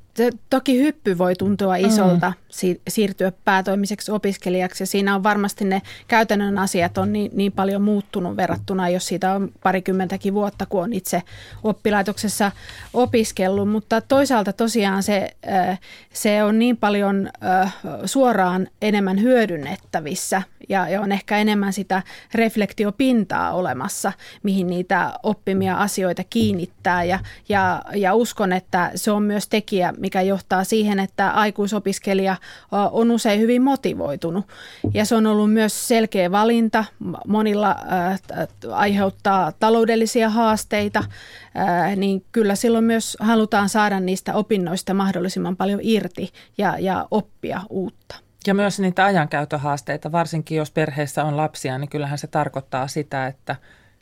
Toki hyppy voi tuntua isolta mm. Siirtyä päätoimiseksi opiskelijaksi ja siinä on varmasti ne käytännön asiat on niin, niin paljon muuttunut verrattuna, jos siitä on parikymmentäkin vuotta, kun on itse oppilaitoksessa opiskellut. Mutta toisaalta tosiaan se, se on niin paljon suoraan enemmän hyödynnettävissä ja, ja on ehkä enemmän sitä reflektiopintaa olemassa, mihin niitä oppimia asioita kiinnittää ja, ja, ja uskon, että se on myös tekijä, mikä johtaa siihen, että aikuisopiskelija on usein hyvin motivoitunut. Ja se on ollut myös selkeä valinta. Monilla aiheuttaa taloudellisia haasteita, niin kyllä silloin myös halutaan saada niistä opinnoista mahdollisimman paljon irti ja, ja oppia uutta. Ja myös niitä ajankäytöhaasteita, varsinkin jos perheessä on lapsia, niin kyllähän se tarkoittaa sitä, että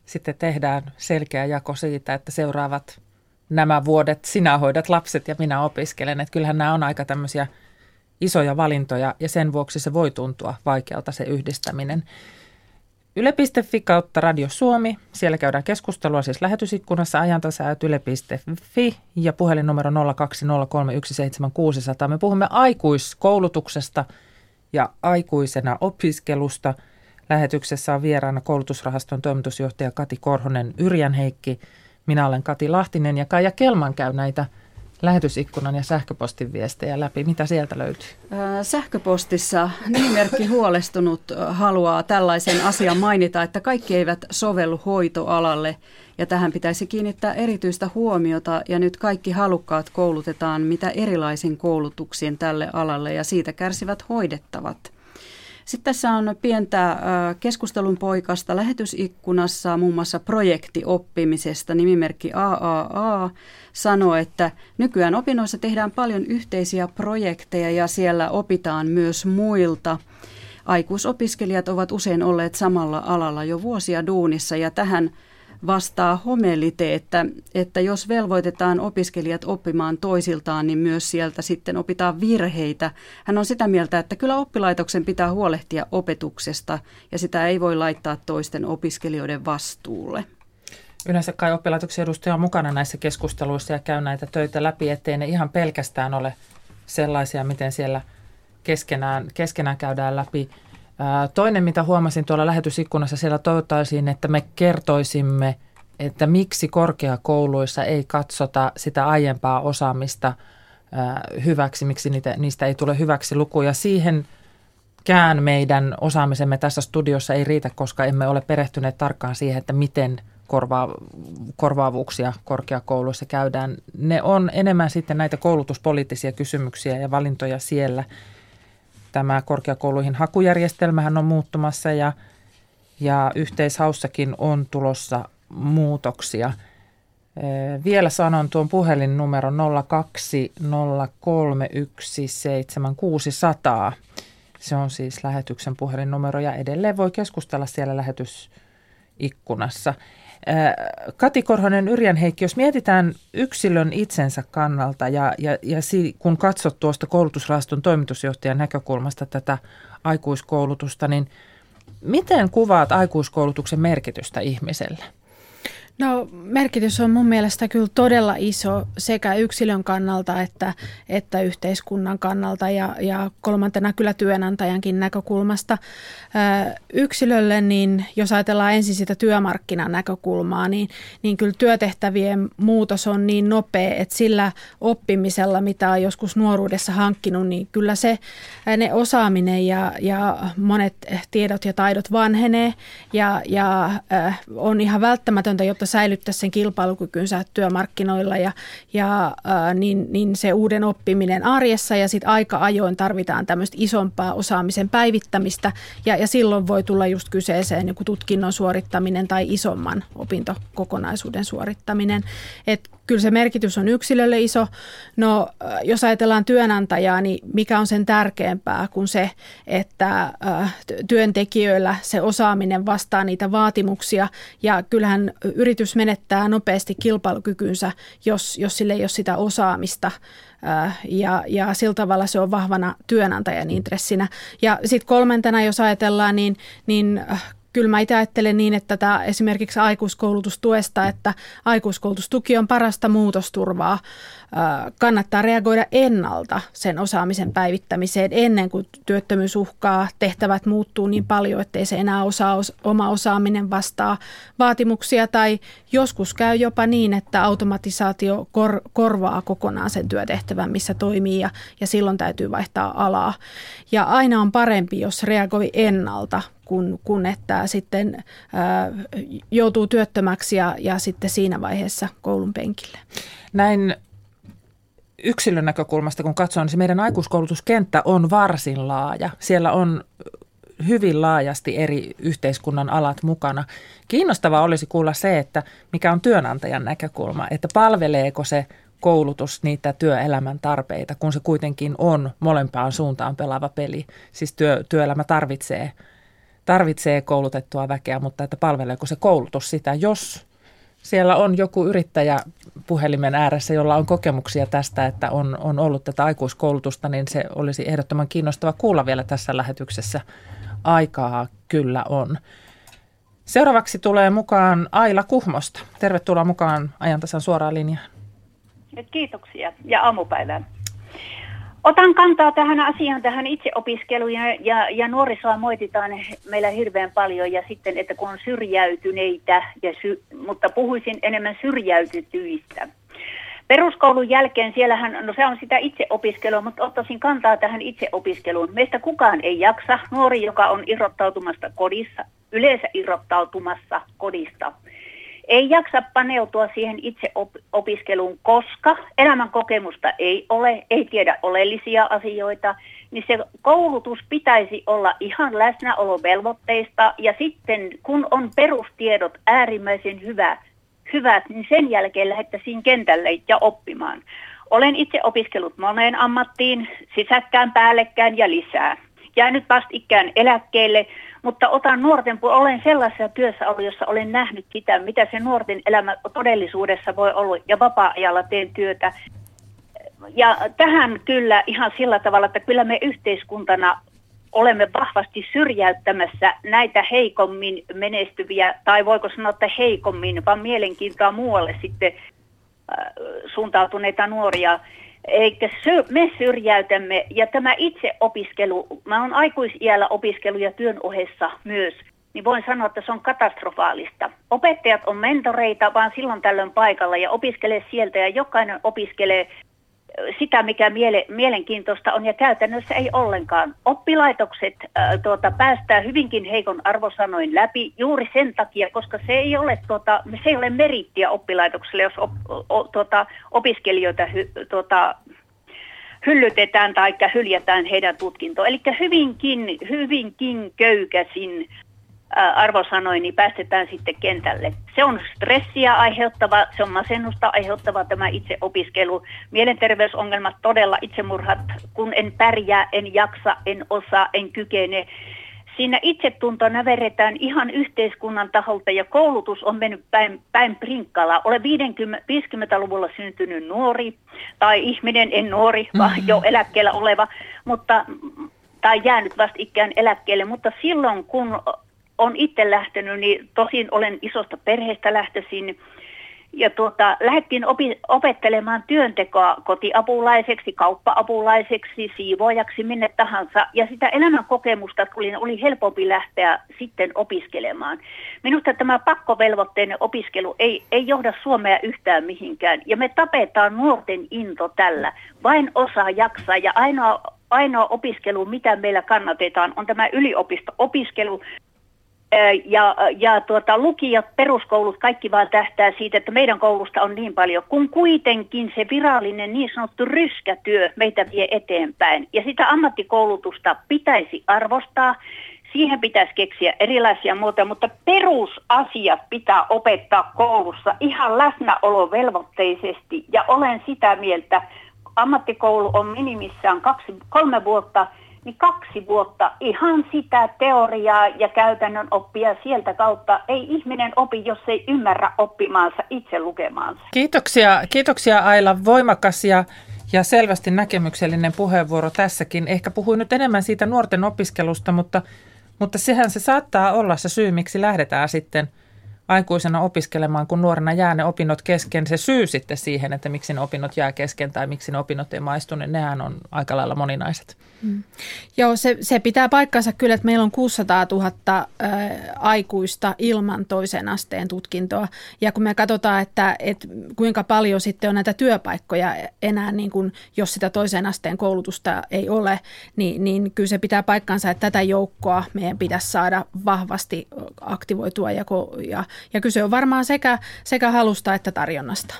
sitten tehdään selkeä jako siitä, että seuraavat nämä vuodet sinä hoidat lapset ja minä opiskelen. Että kyllähän nämä on aika tämmöisiä isoja valintoja ja sen vuoksi se voi tuntua vaikealta se yhdistäminen. Yle.fi kautta Radio Suomi. Siellä käydään keskustelua siis lähetysikkunassa ajantasäät yle.fi ja puhelinnumero 020317600. Me puhumme aikuiskoulutuksesta ja aikuisena opiskelusta. Lähetyksessä on vieraana koulutusrahaston toimitusjohtaja Kati Korhonen Yrjänheikki – minä olen Kati Lahtinen ja Kaija Kelman käy näitä lähetysikkunan ja sähköpostin viestejä läpi. Mitä sieltä löytyy? Sähköpostissa nimimerkki huolestunut haluaa tällaisen asian mainita, että kaikki eivät sovellu hoitoalalle ja tähän pitäisi kiinnittää erityistä huomiota ja nyt kaikki halukkaat koulutetaan mitä erilaisin koulutuksien tälle alalle ja siitä kärsivät hoidettavat. Sitten tässä on pientä keskustelun poikasta lähetysikkunassa muun muassa projektioppimisesta. Nimimerkki AAA sanoo, että nykyään opinnoissa tehdään paljon yhteisiä projekteja ja siellä opitaan myös muilta. Aikuisopiskelijat ovat usein olleet samalla alalla jo vuosia duunissa ja tähän vastaa Homelite, että, että jos velvoitetaan opiskelijat oppimaan toisiltaan, niin myös sieltä sitten opitaan virheitä. Hän on sitä mieltä, että kyllä oppilaitoksen pitää huolehtia opetuksesta ja sitä ei voi laittaa toisten opiskelijoiden vastuulle. Yleensä kai oppilaitoksen edustaja on mukana näissä keskusteluissa ja käy näitä töitä läpi, ettei ne ihan pelkästään ole sellaisia, miten siellä keskenään, keskenään käydään läpi Toinen, mitä huomasin tuolla lähetysikkunassa, siellä toivottaisiin, että me kertoisimme, että miksi korkeakouluissa ei katsota sitä aiempaa osaamista hyväksi, miksi niitä, niistä ei tule hyväksi lukuja. Siihen kään meidän osaamisemme tässä studiossa ei riitä, koska emme ole perehtyneet tarkkaan siihen, että miten korvaa, korvaavuuksia korkeakouluissa käydään. Ne on enemmän sitten näitä koulutuspoliittisia kysymyksiä ja valintoja siellä – Tämä korkeakouluihin hakujärjestelmähän on muuttumassa ja, ja yhteishaussakin on tulossa muutoksia. Vielä sanon tuon puhelinnumeron 020317600. Se on siis lähetyksen puhelinnumero ja edelleen voi keskustella siellä lähetysikkunassa. Kati Korhonen Yrjänheikki, jos mietitään yksilön itsensä kannalta ja, ja, ja kun katsot tuosta koulutusrahaston toimitusjohtajan näkökulmasta tätä aikuiskoulutusta, niin miten kuvaat aikuiskoulutuksen merkitystä ihmiselle? No merkitys on mun mielestä kyllä todella iso sekä yksilön kannalta että, että yhteiskunnan kannalta ja, ja kolmantena kyllä työnantajankin näkökulmasta. Ö, yksilölle, niin jos ajatellaan ensin sitä työmarkkinan näkökulmaa, niin, niin kyllä työtehtävien muutos on niin nopea, että sillä oppimisella, mitä on joskus nuoruudessa hankkinut, niin kyllä se ne osaaminen ja, ja monet tiedot ja taidot vanhenee ja, ja ö, on ihan välttämätöntä, jotta säilyttää sen kilpailukykynsä työmarkkinoilla ja, ja ää, niin, niin se uuden oppiminen arjessa ja sitten aika ajoin tarvitaan tämmöistä isompaa osaamisen päivittämistä ja, ja silloin voi tulla just kyseeseen joku tutkinnon suorittaminen tai isomman opintokokonaisuuden suorittaminen. Et kyllä se merkitys on yksilölle iso. No jos ajatellaan työnantajaa, niin mikä on sen tärkeämpää kuin se, että työntekijöillä se osaaminen vastaa niitä vaatimuksia. Ja kyllähän yritys menettää nopeasti kilpailukykynsä, jos, jos sille ei ole sitä osaamista ja, ja sillä tavalla se on vahvana työnantajan intressinä. Ja sitten kolmantena, jos ajatellaan, niin, niin kyllä mä itse ajattelen niin, että tämä esimerkiksi aikuiskoulutustuesta, että aikuiskoulutustuki on parasta muutosturvaa. Kannattaa reagoida ennalta sen osaamisen päivittämiseen ennen kuin työttömyys uhkaa. Tehtävät muuttuu niin paljon, ettei se enää osaa, oma osaaminen vastaa vaatimuksia tai joskus käy jopa niin, että automatisaatio kor, korvaa kokonaan sen työtehtävän, missä toimii ja, ja silloin täytyy vaihtaa alaa. Ja aina on parempi, jos reagoi ennalta kun, kun että sitten ää, joutuu työttömäksi ja, ja sitten siinä vaiheessa koulun penkille. Näin yksilön näkökulmasta, kun katsoo, niin se meidän aikuiskoulutuskenttä on varsin laaja. Siellä on hyvin laajasti eri yhteiskunnan alat mukana. Kiinnostavaa olisi kuulla se, että mikä on työnantajan näkökulma, että palveleeko se koulutus niitä työelämän tarpeita, kun se kuitenkin on molempaan suuntaan pelaava peli. Siis työ, työelämä tarvitsee tarvitsee koulutettua väkeä, mutta että palveleeko se koulutus sitä, jos siellä on joku yrittäjä puhelimen ääressä, jolla on kokemuksia tästä, että on, on ollut tätä aikuiskoulutusta, niin se olisi ehdottoman kiinnostava kuulla vielä tässä lähetyksessä. Aikaa kyllä on. Seuraavaksi tulee mukaan Aila Kuhmosta. Tervetuloa mukaan ajantasan suoraan linjaan. Kiitoksia ja aamupäivää. Otan kantaa tähän asiaan, tähän itseopiskeluun ja, ja, ja nuorisoa moititaan meillä hirveän paljon ja sitten, että kun on syrjäytyneitä, ja sy, mutta puhuisin enemmän syrjäytytyistä. Peruskoulun jälkeen siellähän, no se on sitä itseopiskelua, mutta ottaisin kantaa tähän itseopiskeluun. Meistä kukaan ei jaksa. Nuori, joka on irrottautumasta kodissa, yleensä irrottautumassa kodista, ei jaksa paneutua siihen itse op- opiskeluun, koska elämän kokemusta ei ole, ei tiedä oleellisia asioita, niin se koulutus pitäisi olla ihan läsnäolovelvoitteista ja sitten kun on perustiedot äärimmäisen hyvä, hyvät, niin sen jälkeen lähettäisiin kentälle ja oppimaan. Olen itse opiskellut moneen ammattiin, sisäkkään, päällekään ja lisää. Jäänyt ikään eläkkeelle, mutta otan nuorten, kun olen sellaisessa työssä ollut, jossa olen nähnyt sitä, mitä se nuorten elämä todellisuudessa voi olla, ja vapaa-ajalla teen työtä. Ja tähän kyllä ihan sillä tavalla, että kyllä me yhteiskuntana olemme vahvasti syrjäyttämässä näitä heikommin menestyviä, tai voiko sanoa, että heikommin, vaan mielenkiintoa muualle sitten äh, suuntautuneita nuoria eikä me syrjäytämme. Ja tämä itse opiskelu, mä oon aikuisiällä opiskelu ja työn ohessa myös, niin voin sanoa, että se on katastrofaalista. Opettajat on mentoreita vaan silloin tällöin paikalla ja opiskelee sieltä ja jokainen opiskelee sitä, mikä miele, mielenkiintoista on ja käytännössä ei ollenkaan. Oppilaitokset äh, tuota, päästää hyvinkin heikon arvosanoin läpi juuri sen takia, koska se ei ole, tuota, se ei ole merittiä oppilaitokselle, jos op, o, tuota, opiskelijoita hy, tuota, hyllytetään tai hyljätään heidän tutkintoon. Eli hyvinkin, hyvinkin köykäsin arvosanoin, niin päästetään sitten kentälle. Se on stressiä aiheuttava, se on masennusta aiheuttava tämä itse opiskelu. Mielenterveysongelmat, todella itsemurhat, kun en pärjää, en jaksa, en osaa, en kykene. Siinä itsetunto näveretään ihan yhteiskunnan taholta ja koulutus on mennyt päin, päin prinkkalla. Olen 50, 50-luvulla syntynyt nuori, tai ihminen, en nuori, vaan mm-hmm. jo eläkkeellä oleva, mutta tai jäänyt vasta ikään eläkkeelle, mutta silloin kun on itse lähtenyt, niin tosin olen isosta perheestä lähtöisin. Ja tuota, lähdettiin opi, opettelemaan työntekoa kotiapulaiseksi, kauppaapulaiseksi, siivoajaksi, minne tahansa. Ja sitä elämän kokemusta tuli, oli helpompi lähteä sitten opiskelemaan. Minusta tämä pakkovelvoitteinen opiskelu ei, ei johda Suomea yhtään mihinkään. Ja me tapetaan nuorten into tällä. Vain osa jaksaa ja ainoa, ainoa opiskelu, mitä meillä kannatetaan, on tämä yliopisto-opiskelu, ja, ja tuota, lukijat, peruskoulut, kaikki vaan tähtää siitä, että meidän koulusta on niin paljon, kun kuitenkin se virallinen niin sanottu ryskätyö meitä vie eteenpäin. Ja sitä ammattikoulutusta pitäisi arvostaa. Siihen pitäisi keksiä erilaisia muotoja, mutta perusasiat pitää opettaa koulussa ihan läsnäolovelvoitteisesti. Ja olen sitä mieltä, ammattikoulu on minimissään kaksi, kolme vuotta, niin kaksi vuotta ihan sitä teoriaa ja käytännön oppia sieltä kautta. Ei ihminen opi, jos ei ymmärrä oppimaansa itse lukemaansa. Kiitoksia, kiitoksia Aila. Voimakas ja ja selvästi näkemyksellinen puheenvuoro tässäkin. Ehkä puhuin nyt enemmän siitä nuorten opiskelusta, mutta, mutta sehän se saattaa olla se syy, miksi lähdetään sitten – aikuisena opiskelemaan, kun nuorena jää ne opinnot kesken. Se syy sitten siihen, että miksi ne opinnot jää kesken tai miksi ne opinnot ei maistu, niin nehän on aika lailla moninaiset. Mm. Joo, se, se pitää paikkansa kyllä, että meillä on 600 000 ä, aikuista ilman toisen asteen tutkintoa. Ja kun me katsotaan, että, että kuinka paljon sitten on näitä työpaikkoja enää, niin kun, jos sitä toisen asteen koulutusta ei ole, niin, niin kyllä se pitää paikkansa, että tätä joukkoa meidän pitäisi saada vahvasti aktivoitua ja, ja ja kyse on varmaan sekä, sekä halusta että tarjonnasta.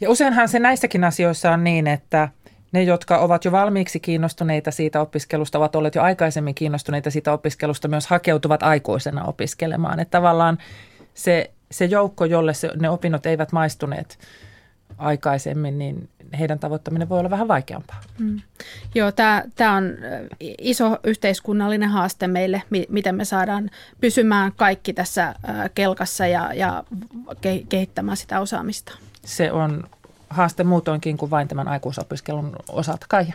Ja useinhan se näissäkin asioissa on niin, että ne, jotka ovat jo valmiiksi kiinnostuneita siitä opiskelusta, ovat olleet jo aikaisemmin kiinnostuneita siitä opiskelusta, myös hakeutuvat aikuisena opiskelemaan. Että tavallaan se, se joukko, jolle se, ne opinnot eivät maistuneet aikaisemmin, niin heidän tavoittaminen voi olla vähän vaikeampaa. Mm. Joo, tämä on iso yhteiskunnallinen haaste meille, miten me saadaan pysymään kaikki tässä kelkassa ja, ja kehittämään sitä osaamista. Se on haaste muutoinkin kuin vain tämän aikuisopiskelun osalta, Kaija.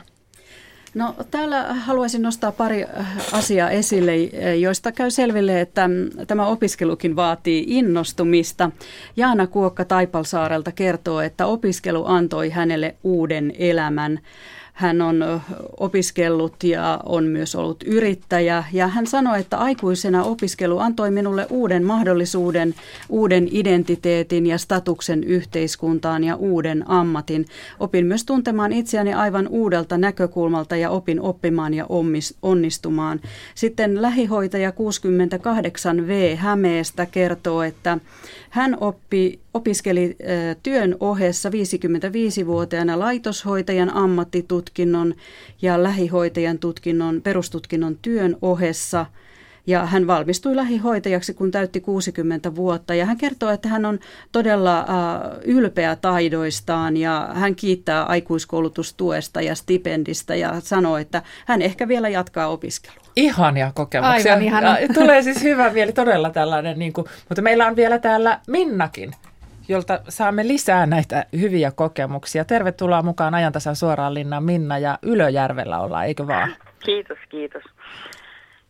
No täällä haluaisin nostaa pari äh, asiaa esille, äh, joista käy selville, että mm, tämä opiskelukin vaatii innostumista. Jaana Kuokka Taipalsaarelta kertoo, että opiskelu antoi hänelle uuden elämän. Hän on opiskellut ja on myös ollut yrittäjä ja hän sanoi, että aikuisena opiskelu antoi minulle uuden mahdollisuuden, uuden identiteetin ja statuksen yhteiskuntaan ja uuden ammatin. Opin myös tuntemaan itseäni aivan uudelta näkökulmalta ja opin oppimaan ja onnistumaan. Sitten lähihoitaja 68V Hämeestä kertoo, että hän oppi, opiskeli työn ohessa 55-vuotiaana laitoshoitajan ammattitutkinnon ja lähihoitajan tutkinnon, perustutkinnon työn ohessa – ja hän valmistui lähihoitajaksi, kun täytti 60 vuotta. Ja hän kertoo, että hän on todella ylpeä taidoistaan ja hän kiittää aikuiskoulutustuesta ja stipendistä ja sanoo, että hän ehkä vielä jatkaa opiskelua. Ihania kokemuksia. Aivan ihana. Tulee siis hyvä mieli todella tällainen, niin kuin, mutta meillä on vielä täällä Minnakin jolta saamme lisää näitä hyviä kokemuksia. Tervetuloa mukaan ajantasan suoraan linnaan Minna ja Ylöjärvellä ollaan, eikö vaan? Kiitos, kiitos.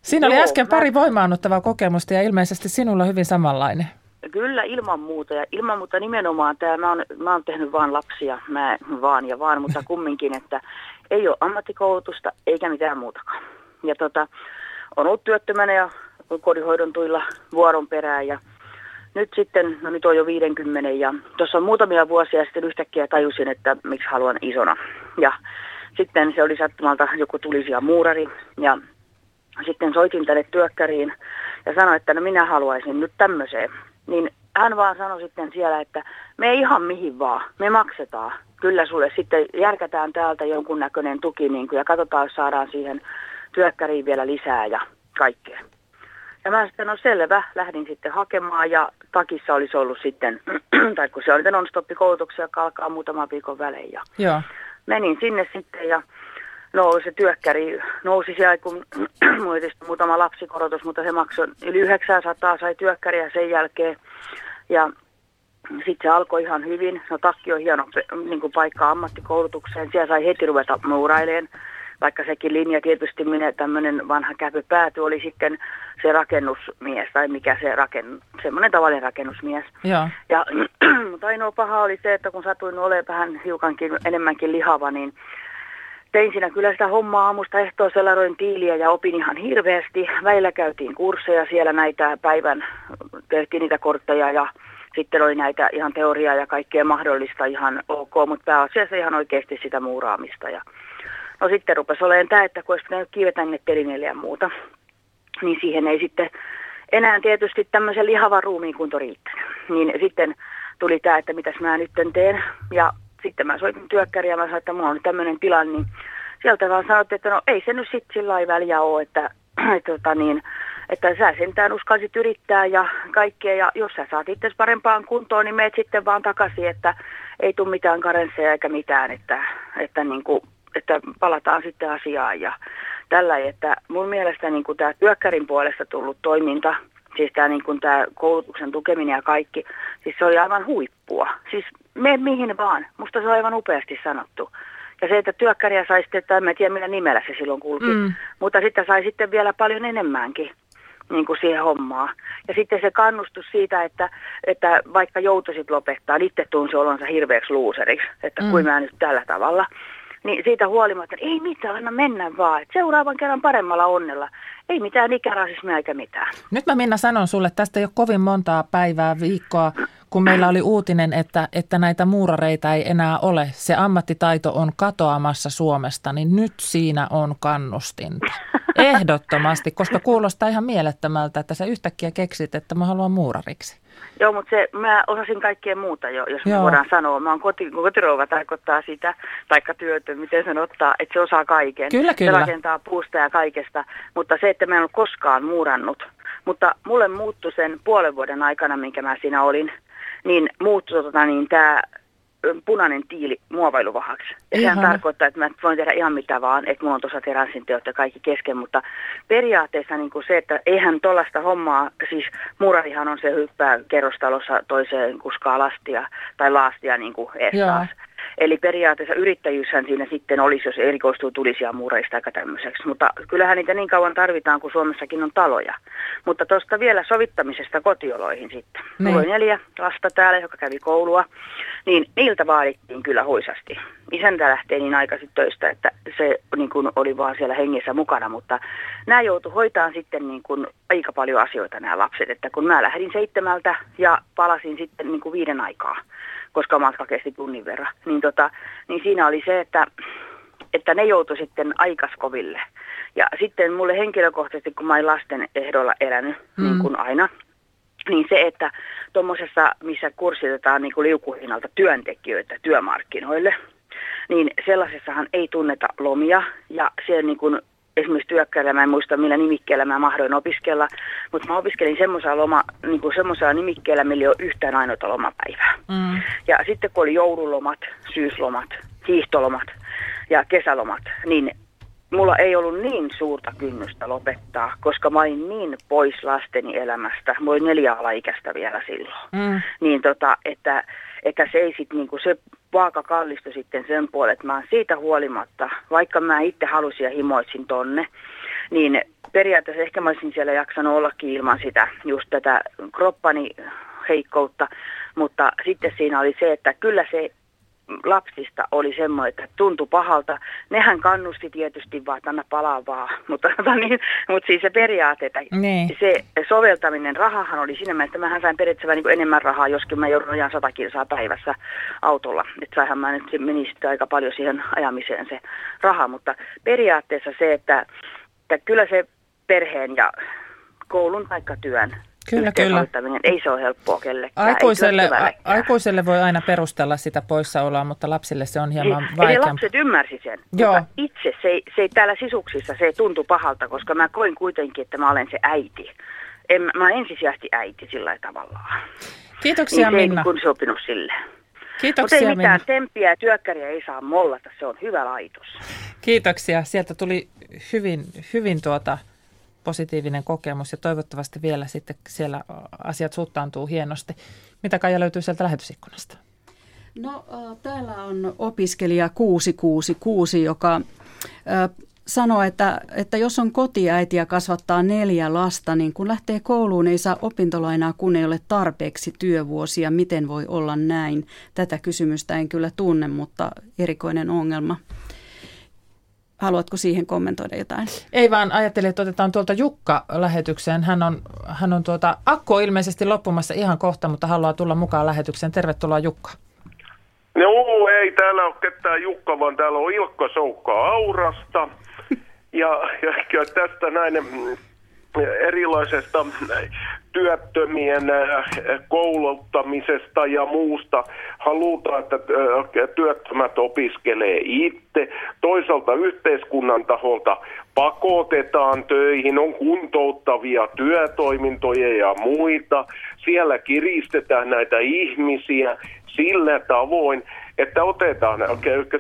Siinä Joo, oli äsken mä... pari voimaannuttavaa kokemusta ja ilmeisesti sinulla hyvin samanlainen. Kyllä, ilman muuta. Ja ilman muuta nimenomaan tämä, mä oon, mä oon tehnyt vaan lapsia, mä vaan ja vaan, mutta kumminkin, että ei ole ammattikoulutusta eikä mitään muutakaan. Ja tota, on ollut työttömänä ja kodinhoidon tuilla vuoron perään ja nyt sitten, no nyt on jo 50 ja tuossa on muutamia vuosia sitten yhtäkkiä tajusin, että miksi haluan isona. Ja sitten se oli sattumalta joku tulisia muurari ja sitten soitin tänne työkkäriin ja sanoin, että no minä haluaisin nyt tämmöiseen. Niin hän vaan sanoi sitten siellä, että me ei ihan mihin vaan, me maksetaan. Kyllä sulle sitten järkätään täältä jonkunnäköinen tuki niin kuin, ja katsotaan, jos saadaan siihen työkkäriin vielä lisää ja kaikkea. Ja mä sitten, no selvä, lähdin sitten hakemaan ja takissa olisi ollut sitten, tai kun se oli non-stop-koulutuksia, joka alkaa muutaman viikon välein. Ja Joo. Menin sinne sitten ja no se työkkäri nousi siellä, kun muutama lapsikorotus, mutta se maksoi yli 900, sai työkkäriä sen jälkeen. Ja sitten se alkoi ihan hyvin. No takki on hieno niin kuin paikka ammattikoulutukseen. Siellä sai heti ruveta muuraileen, vaikka sekin linja tietysti minä tämmöinen vanha käpy pääty oli sitten se rakennusmies tai mikä se raken, semmoinen tavallinen rakennusmies. Ja, ja mutta ainoa paha oli se, että kun satuin olemaan vähän hiukankin enemmänkin lihava, niin tein siinä kyllä sitä hommaa aamusta ehtoisella, roin tiiliä ja opin ihan hirveästi. Väillä käytiin kursseja siellä näitä päivän, tehtiin niitä kortteja ja sitten oli näitä ihan teoriaa ja kaikkea mahdollista ihan ok, mutta pääasiassa ihan oikeasti sitä muuraamista. Ja no sitten rupesi olemaan tämä, että kun olisi kiivetä ne telineille ja muuta, niin siihen ei sitten enää tietysti tämmöisen lihavan ruumiin kunto riittänyt. Niin sitten tuli tämä, että mitäs mä nyt teen. Ja sitten mä soitin työkkäriä ja mä sanoin, että mulla on nyt tämmöinen tilanne, niin sieltä vaan sanottiin, että no ei se nyt sitten sillä lailla väliä ole, että, että, tota niin, että sä sentään uskalsit yrittää ja kaikkea ja jos sä saat itse parempaan kuntoon, niin meet sitten vaan takaisin, että ei tule mitään karensseja eikä mitään, että, että, niin kuin, että palataan sitten asiaan ja tällä, että mun mielestä niin kuin tämä työkkärin puolesta tullut toiminta, siis tämä, niin kuin tämä koulutuksen tukeminen ja kaikki, siis se oli aivan huippua. Siis me mihin vaan, musta se on aivan upeasti sanottu. Ja se, että työkkäriä sai sitten, tai en tiedä millä nimellä se silloin kulki, mm. mutta sitten sai sitten vielä paljon enemmänkin niin kuin siihen hommaan. Ja sitten se kannustus siitä, että, että vaikka joutuisit lopettaa, niin itse tunsi olonsa hirveäksi luuseriksi, että mm. kuin mä nyt tällä tavalla. Niin siitä huolimatta, ei mitään, anna mennä vaan. seuraavan kerran paremmalla onnella. Ei mitään ikärasismia eikä mitään. Nyt mä Minna sanon sulle, tästä ei ole kovin montaa päivää, viikkoa, kun meillä oli uutinen, että, että näitä muurareita ei enää ole. Se ammattitaito on katoamassa Suomesta, niin nyt siinä on kannustinta. Ehdottomasti, koska kuulostaa ihan mielettömältä, että sä yhtäkkiä keksit, että mä haluan muurariksi. Joo, mutta se, mä osasin kaikkea muuta jo, jos Joo. voidaan sanoa. Mä oon koti, kotirouva tarkoittaa sitä, taikka työtön, miten sen ottaa, että se osaa kaiken. Kyllä, kyllä. Se rakentaa puusta ja kaikesta, mutta se, että mä en ole koskaan muurannut. Mutta mulle muuttui sen puolen vuoden aikana, minkä mä siinä olin, niin muuttui tota, niin tämä punainen tiili muovailuvahaksi. Ja sehän tarkoittaa, että mä voin tehdä ihan mitä vaan, että mulla on tuossa teranssin teot ja kaikki kesken, mutta periaatteessa niin kuin se, että eihän tuollaista hommaa, siis muurarihan on se hyppää kerrostalossa toiseen kuskaa lastia tai laastia niin kuin ees taas. Eli periaatteessa yrittäjyyshän siinä sitten olisi, jos erikoistuu tulisia muureista aika tämmöiseksi. Mutta kyllähän niitä niin kauan tarvitaan, kun Suomessakin on taloja. Mutta tuosta vielä sovittamisesta kotioloihin sitten. Niin. Mulla oli neljä lasta täällä, joka kävi koulua. Niin niiltä vaadittiin kyllä huisasti. Isäntä lähtee niin aikaisin töistä, että se niin kuin oli vaan siellä hengessä mukana. Mutta nämä joutu hoitaan sitten niin kuin aika paljon asioita nämä lapset. Että kun mä lähdin seitsemältä ja palasin sitten niin kuin viiden aikaa koska matka kesti tunnin verran. Niin, tota, niin siinä oli se, että, että ne joutui sitten aikaskoville. Ja sitten mulle henkilökohtaisesti, kun mä olin lasten ehdolla elänyt, mm. niin kuin aina, niin se, että tuommoisessa, missä kurssitetaan niin kuin liukuhinnalta työntekijöitä työmarkkinoille, niin sellaisessahan ei tunneta lomia ja se niin kuin esimerkiksi työkkäillä, mä en muista millä nimikkeellä mä mahdoin opiskella, mutta mä opiskelin semmoisella, loma, niin kuin semmoisella nimikkeellä, millä ei ole yhtään ainoata lomapäivää. Mm. Ja sitten kun oli joululomat, syyslomat, hiihtolomat ja kesälomat, niin mulla ei ollut niin suurta kynnystä lopettaa, koska mä olin niin pois lasteni elämästä. Mä olin neljä alaikäistä vielä silloin. Mm. Niin tota, että, että se ei sit niinku, se vaaka kallistui sitten sen puolen, että mä oon siitä huolimatta, vaikka mä itse halusin ja himoitsin tonne, niin periaatteessa ehkä mä olisin siellä jaksanut ollakin ilman sitä, just tätä kroppani heikkoutta, mutta sitten siinä oli se, että kyllä se lapsista oli semmoinen, että tuntui pahalta. Nehän kannusti tietysti vaan, että anna palaa vaan, mutta, tota niin, mutta siis se periaate, että niin. se soveltaminen, rahahan oli siinä mielessä, että mähän sain periaatteessa niin enemmän rahaa, joskin mä joudun ajan sata kilsaa päivässä autolla. Että saihan mä nyt, meni sitten aika paljon siihen ajamiseen se raha, mutta periaatteessa se, että, että kyllä se perheen ja koulun taikka työn Kyllä, kyllä. Ei se ole helppoa kellekään. Aikuiselle, a, aikuiselle voi aina perustella sitä poissaoloa, mutta lapsille se on hieman niin, vaikeampaa. Eli lapset ymmärsi sen, Joo. mutta itse se ei, se ei täällä sisuksissa, se ei tuntu pahalta, koska mä koin kuitenkin, että mä olen se äiti. En, mä olen ensisijaisesti äiti sillä tavalla. Kiitoksia niin Minna. Ei niin sopinut sille. Kiitoksia Mutta ei mitään Minna. temppiä ja työkkäriä ei saa mollata, se on hyvä laitos. Kiitoksia. Sieltä tuli hyvin, hyvin tuota positiivinen kokemus ja toivottavasti vielä sitten siellä asiat suuttaantuu hienosti. Mitä Kaija löytyy sieltä lähetysikkunasta? No täällä on opiskelija 666, joka sanoo, että, että jos on kotiäiti ja kasvattaa neljä lasta, niin kun lähtee kouluun, ei saa opintolainaa, kun ei ole tarpeeksi työvuosia. Miten voi olla näin? Tätä kysymystä en kyllä tunne, mutta erikoinen ongelma. Haluatko siihen kommentoida jotain? Ei vaan ajattelin, että otetaan tuolta Jukka lähetykseen. Hän on, hän on tuota, akku on ilmeisesti loppumassa ihan kohta, mutta haluaa tulla mukaan lähetykseen. Tervetuloa Jukka. No ei täällä ole ketään Jukka, vaan täällä on Ilkka Soukka Aurasta. Ja, ja tästä näin, erilaisesta työttömien äh, kouluttamisesta ja muusta. Halutaan, että äh, työttömät opiskelee itse. Toisaalta yhteiskunnan taholta pakotetaan töihin, on kuntouttavia työtoimintoja ja muita. Siellä kiristetään näitä ihmisiä sillä tavoin, että otetaan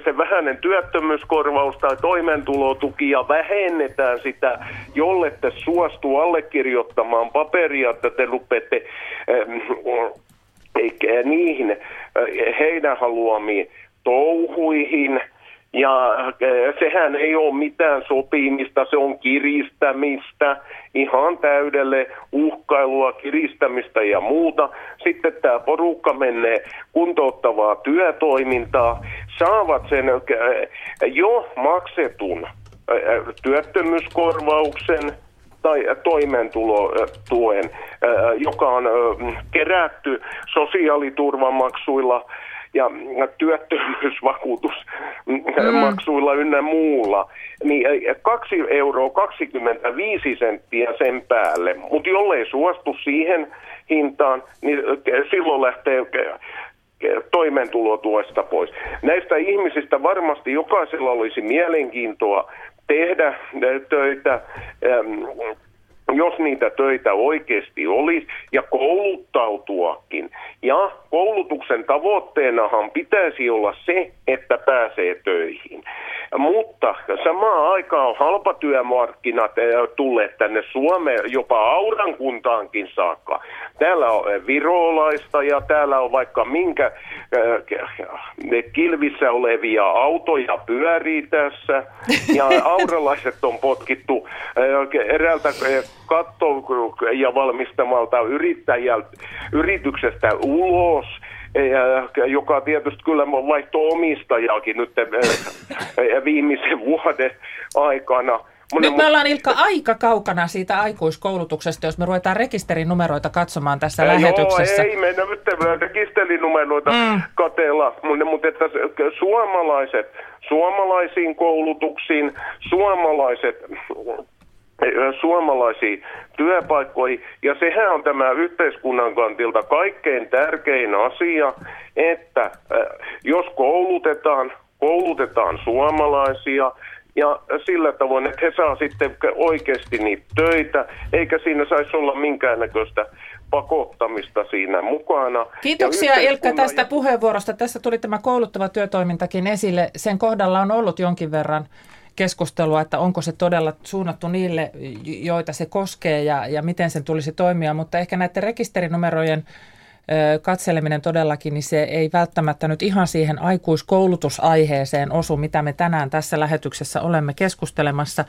se vähäinen työttömyyskorvaus tai toimeentulotuki ja vähennetään sitä, jolle te suostuu allekirjoittamaan paperia, että te rupeatte äh, niihin äh, heidän haluamiin touhuihin – ja eh, sehän ei ole mitään sopimista, se on kiristämistä, ihan täydelle uhkailua, kiristämistä ja muuta. Sitten tämä porukka menee kuntouttavaa työtoimintaa, saavat sen eh, jo maksetun eh, työttömyyskorvauksen tai toimeentulotuen, joka on kerätty sosiaaliturvamaksuilla – ja työttömyysvakuutusmaksuilla mm. ynnä muulla, niin 2 euroa 25 senttiä sen päälle. Mutta jollei suostu siihen hintaan, niin silloin lähtee toimeentulotuesta pois. Näistä ihmisistä varmasti jokaisella olisi mielenkiintoa tehdä töitä jos niitä töitä oikeasti olisi, ja kouluttautuakin. Ja koulutuksen tavoitteenahan pitäisi olla se, että pääsee töihin. Mutta samaan aikaan halpatyömarkkinat eh, tulleet tänne Suomeen, jopa Aurankuntaankin saakka. Täällä on eh, virolaista ja täällä on vaikka minkä ne eh, kilvissä olevia autoja pyörii tässä. Ja auralaiset on potkittu eräältä katto ja valmistamalta yrittäjältä, yrityksestä ulos – ja, joka tietysti kyllä vaihtoi omistajaakin nyt viimeisen vuoden aikana. Nyt me ollaan Ilkka aika kaukana siitä aikuiskoulutuksesta, jos me ruvetaan rekisterinumeroita katsomaan tässä Joo, lähetyksessä. ei mennä nyt rekisterinumeroita mm. katella, mutta että suomalaiset, suomalaisiin koulutuksiin, suomalaiset suomalaisiin työpaikkoihin. Ja sehän on tämä yhteiskunnan kantilta kaikkein tärkein asia, että jos koulutetaan, koulutetaan suomalaisia ja sillä tavoin, että he saa sitten oikeasti niitä töitä, eikä siinä saisi olla minkäännäköistä pakottamista siinä mukana. Kiitoksia Ilkka tästä puheenvuorosta. Tässä tuli tämä kouluttava työtoimintakin esille. Sen kohdalla on ollut jonkin verran keskustelua, että onko se todella suunnattu niille, joita se koskee ja, ja miten sen tulisi toimia, mutta ehkä näiden rekisterinumerojen katseleminen todellakin, niin se ei välttämättä nyt ihan siihen aikuiskoulutusaiheeseen osu, mitä me tänään tässä lähetyksessä olemme keskustelemassa.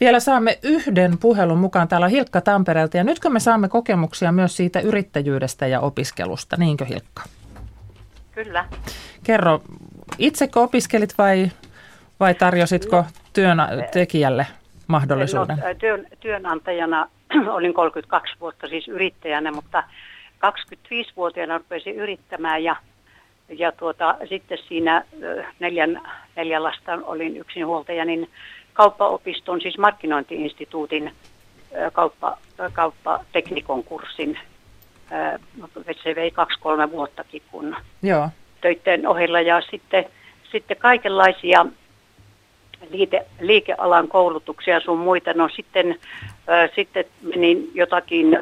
Vielä saamme yhden puhelun mukaan. Täällä on Hilkka Tampereelta ja nytkö me saamme kokemuksia myös siitä yrittäjyydestä ja opiskelusta, niinkö Hilkka? Kyllä. Kerro, itsekö opiskelit vai, vai tarjositko työntekijälle mahdollisuuden? No, työn, työnantajana olin 32 vuotta siis yrittäjänä, mutta 25-vuotiaana rupesin yrittämään ja, ja tuota, sitten siinä neljän, neljän lasta olin yksinhuoltaja, niin kauppaopiston, siis markkinointiinstituutin kauppa, kauppateknikon kurssin. Se vei kaksi-kolme vuottakin kun Joo. töiden ohella ja sitten, sitten kaikenlaisia liike, liikealan koulutuksia sun muita. No sitten, äh, sitten menin jotakin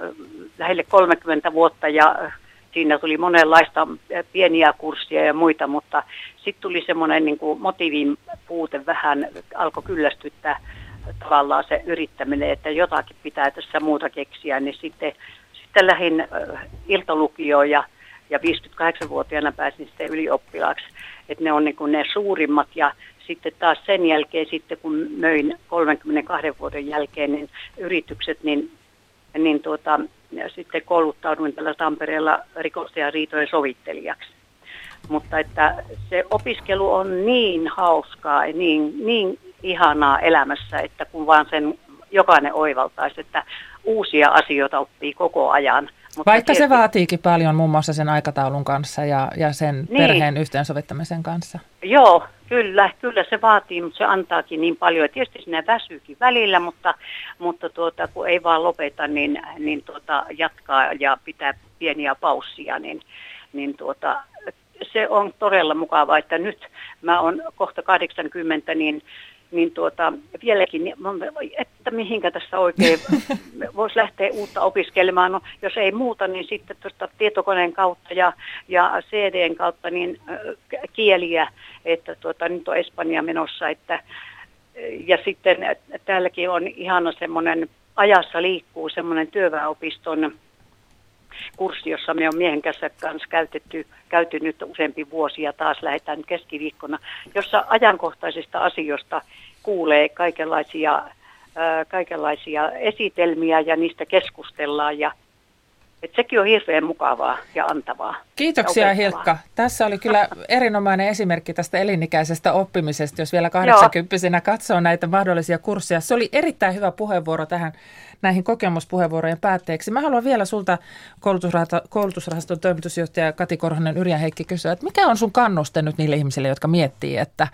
lähelle 30 vuotta ja siinä tuli monenlaista pieniä kurssia ja muita, mutta sitten tuli semmoinen niin motiivin puute vähän, alkoi kyllästyttää tavallaan se yrittäminen, että jotakin pitää tässä muuta keksiä, niin sitten, sitten lähdin iltalukioon ja, ja 58-vuotiaana pääsin sitten ylioppilaaksi, että ne on niin kuin ne suurimmat ja sitten taas sen jälkeen, sitten kun möin 32 vuoden jälkeen niin yritykset, niin, niin tuota, sitten kouluttauduin tällä Tampereella rikos- ja riitojen sovittelijaksi. Mutta että se opiskelu on niin hauskaa ja niin, niin ihanaa elämässä, että kun vaan sen jokainen oivaltaisi, että uusia asioita oppii koko ajan. Mutta Vaikka tietysti... se vaatiikin paljon muun muassa sen aikataulun kanssa ja, ja sen niin. perheen yhteensovittamisen kanssa. Joo, Kyllä, kyllä se vaatii, mutta se antaakin niin paljon. Ja tietysti sinne väsyykin välillä, mutta, mutta tuota, kun ei vaan lopeta, niin, niin tuota, jatkaa ja pitää pieniä paussia, niin, niin tuota, se on todella mukavaa, että nyt mä oon kohta 80, niin niin tuota, vieläkin, niin että mihinkä tässä oikein voisi lähteä uutta opiskelemaan. No, jos ei muuta, niin sitten tuosta tietokoneen kautta ja, ja CDn kautta niin äh, kieliä, että tuota, nyt on Espanja menossa, että ja sitten täälläkin on ihana semmoinen ajassa liikkuu semmoinen työväenopiston kurssi, jossa me on miehen kanssa, kanssa käytetty, käyty nyt useampi vuosi ja taas lähdetään keskiviikkona, jossa ajankohtaisista asioista kuulee kaikenlaisia, ää, kaikenlaisia esitelmiä ja niistä keskustellaan ja et sekin on hirveän mukavaa ja antavaa. Kiitoksia ja Hilkka. Tässä oli kyllä erinomainen esimerkki tästä elinikäisestä oppimisesta, jos vielä 80 katsoo näitä mahdollisia kursseja. Se oli erittäin hyvä puheenvuoro tähän näihin kokemuspuheenvuorojen päätteeksi. Mä haluan vielä sulta koulutusrahaston toimitusjohtaja Kati Korhonen Yrjän Heikki kysyä, että mikä on sun kannuste nyt niille ihmisille, jotka miettii, että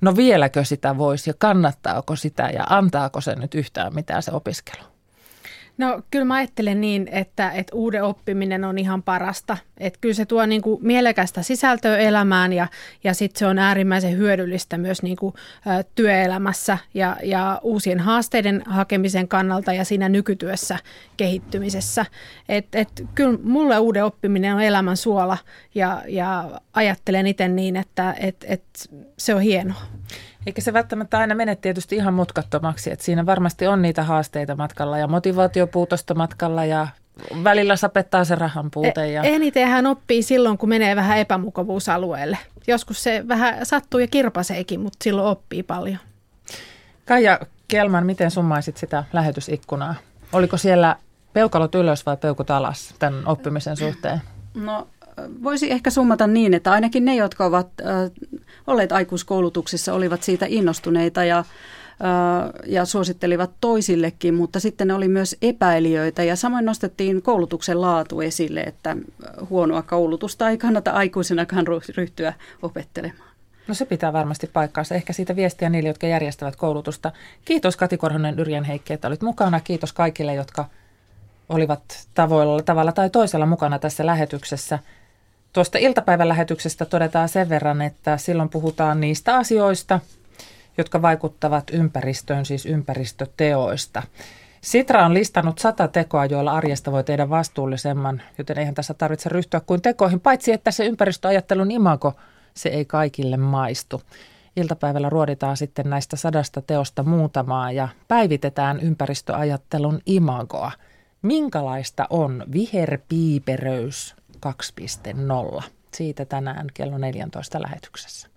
no vieläkö sitä voisi ja kannattaako sitä ja antaako se nyt yhtään mitään se opiskelu? No kyllä mä ajattelen niin, että, että uuden oppiminen on ihan parasta. Että kyllä se tuo niin kuin mielekästä sisältöä elämään ja, ja sitten se on äärimmäisen hyödyllistä myös niin kuin, ä, työelämässä ja, ja uusien haasteiden hakemisen kannalta ja siinä nykytyössä kehittymisessä. Et, et, kyllä mulle uuden oppiminen on elämän suola ja, ja ajattelen itse niin, että et, et se on hienoa. Eikä se välttämättä aina mene tietysti ihan mutkattomaksi, että siinä varmasti on niitä haasteita matkalla ja motivaatiopuutosta matkalla ja välillä sapettaa se rahan puute. Ja... E- eniten hän oppii silloin, kun menee vähän epämukavuusalueelle. Joskus se vähän sattuu ja kirpaseekin, mutta silloin oppii paljon. Kaija Kelman, miten summaisit sitä lähetysikkunaa? Oliko siellä peukalot ylös vai peukut alas tämän oppimisen suhteen? No voisi ehkä summata niin, että ainakin ne, jotka ovat äh, olleet aikuiskoulutuksissa, olivat siitä innostuneita ja, äh, ja suosittelivat toisillekin, mutta sitten oli myös epäilijöitä ja samoin nostettiin koulutuksen laatu esille, että huonoa koulutusta ei kannata aikuisenakaan ryhtyä opettelemaan. No se pitää varmasti paikkaansa. Ehkä siitä viestiä niille, jotka järjestävät koulutusta. Kiitos Kati Korhonen, Yrjän Heikki, että olit mukana. Kiitos kaikille, jotka olivat tavoilla, tavalla tai toisella mukana tässä lähetyksessä. Tuosta iltapäivän lähetyksestä todetaan sen verran, että silloin puhutaan niistä asioista, jotka vaikuttavat ympäristöön, siis ympäristöteoista. Sitra on listannut sata tekoa, joilla arjesta voi tehdä vastuullisemman, joten eihän tässä tarvitse ryhtyä kuin tekoihin, paitsi että se ympäristöajattelun imago, se ei kaikille maistu. Iltapäivällä ruoditaan sitten näistä sadasta teosta muutamaa ja päivitetään ympäristöajattelun imagoa. Minkälaista on viherpiiperöys 2.0. Siitä tänään kello 14 lähetyksessä.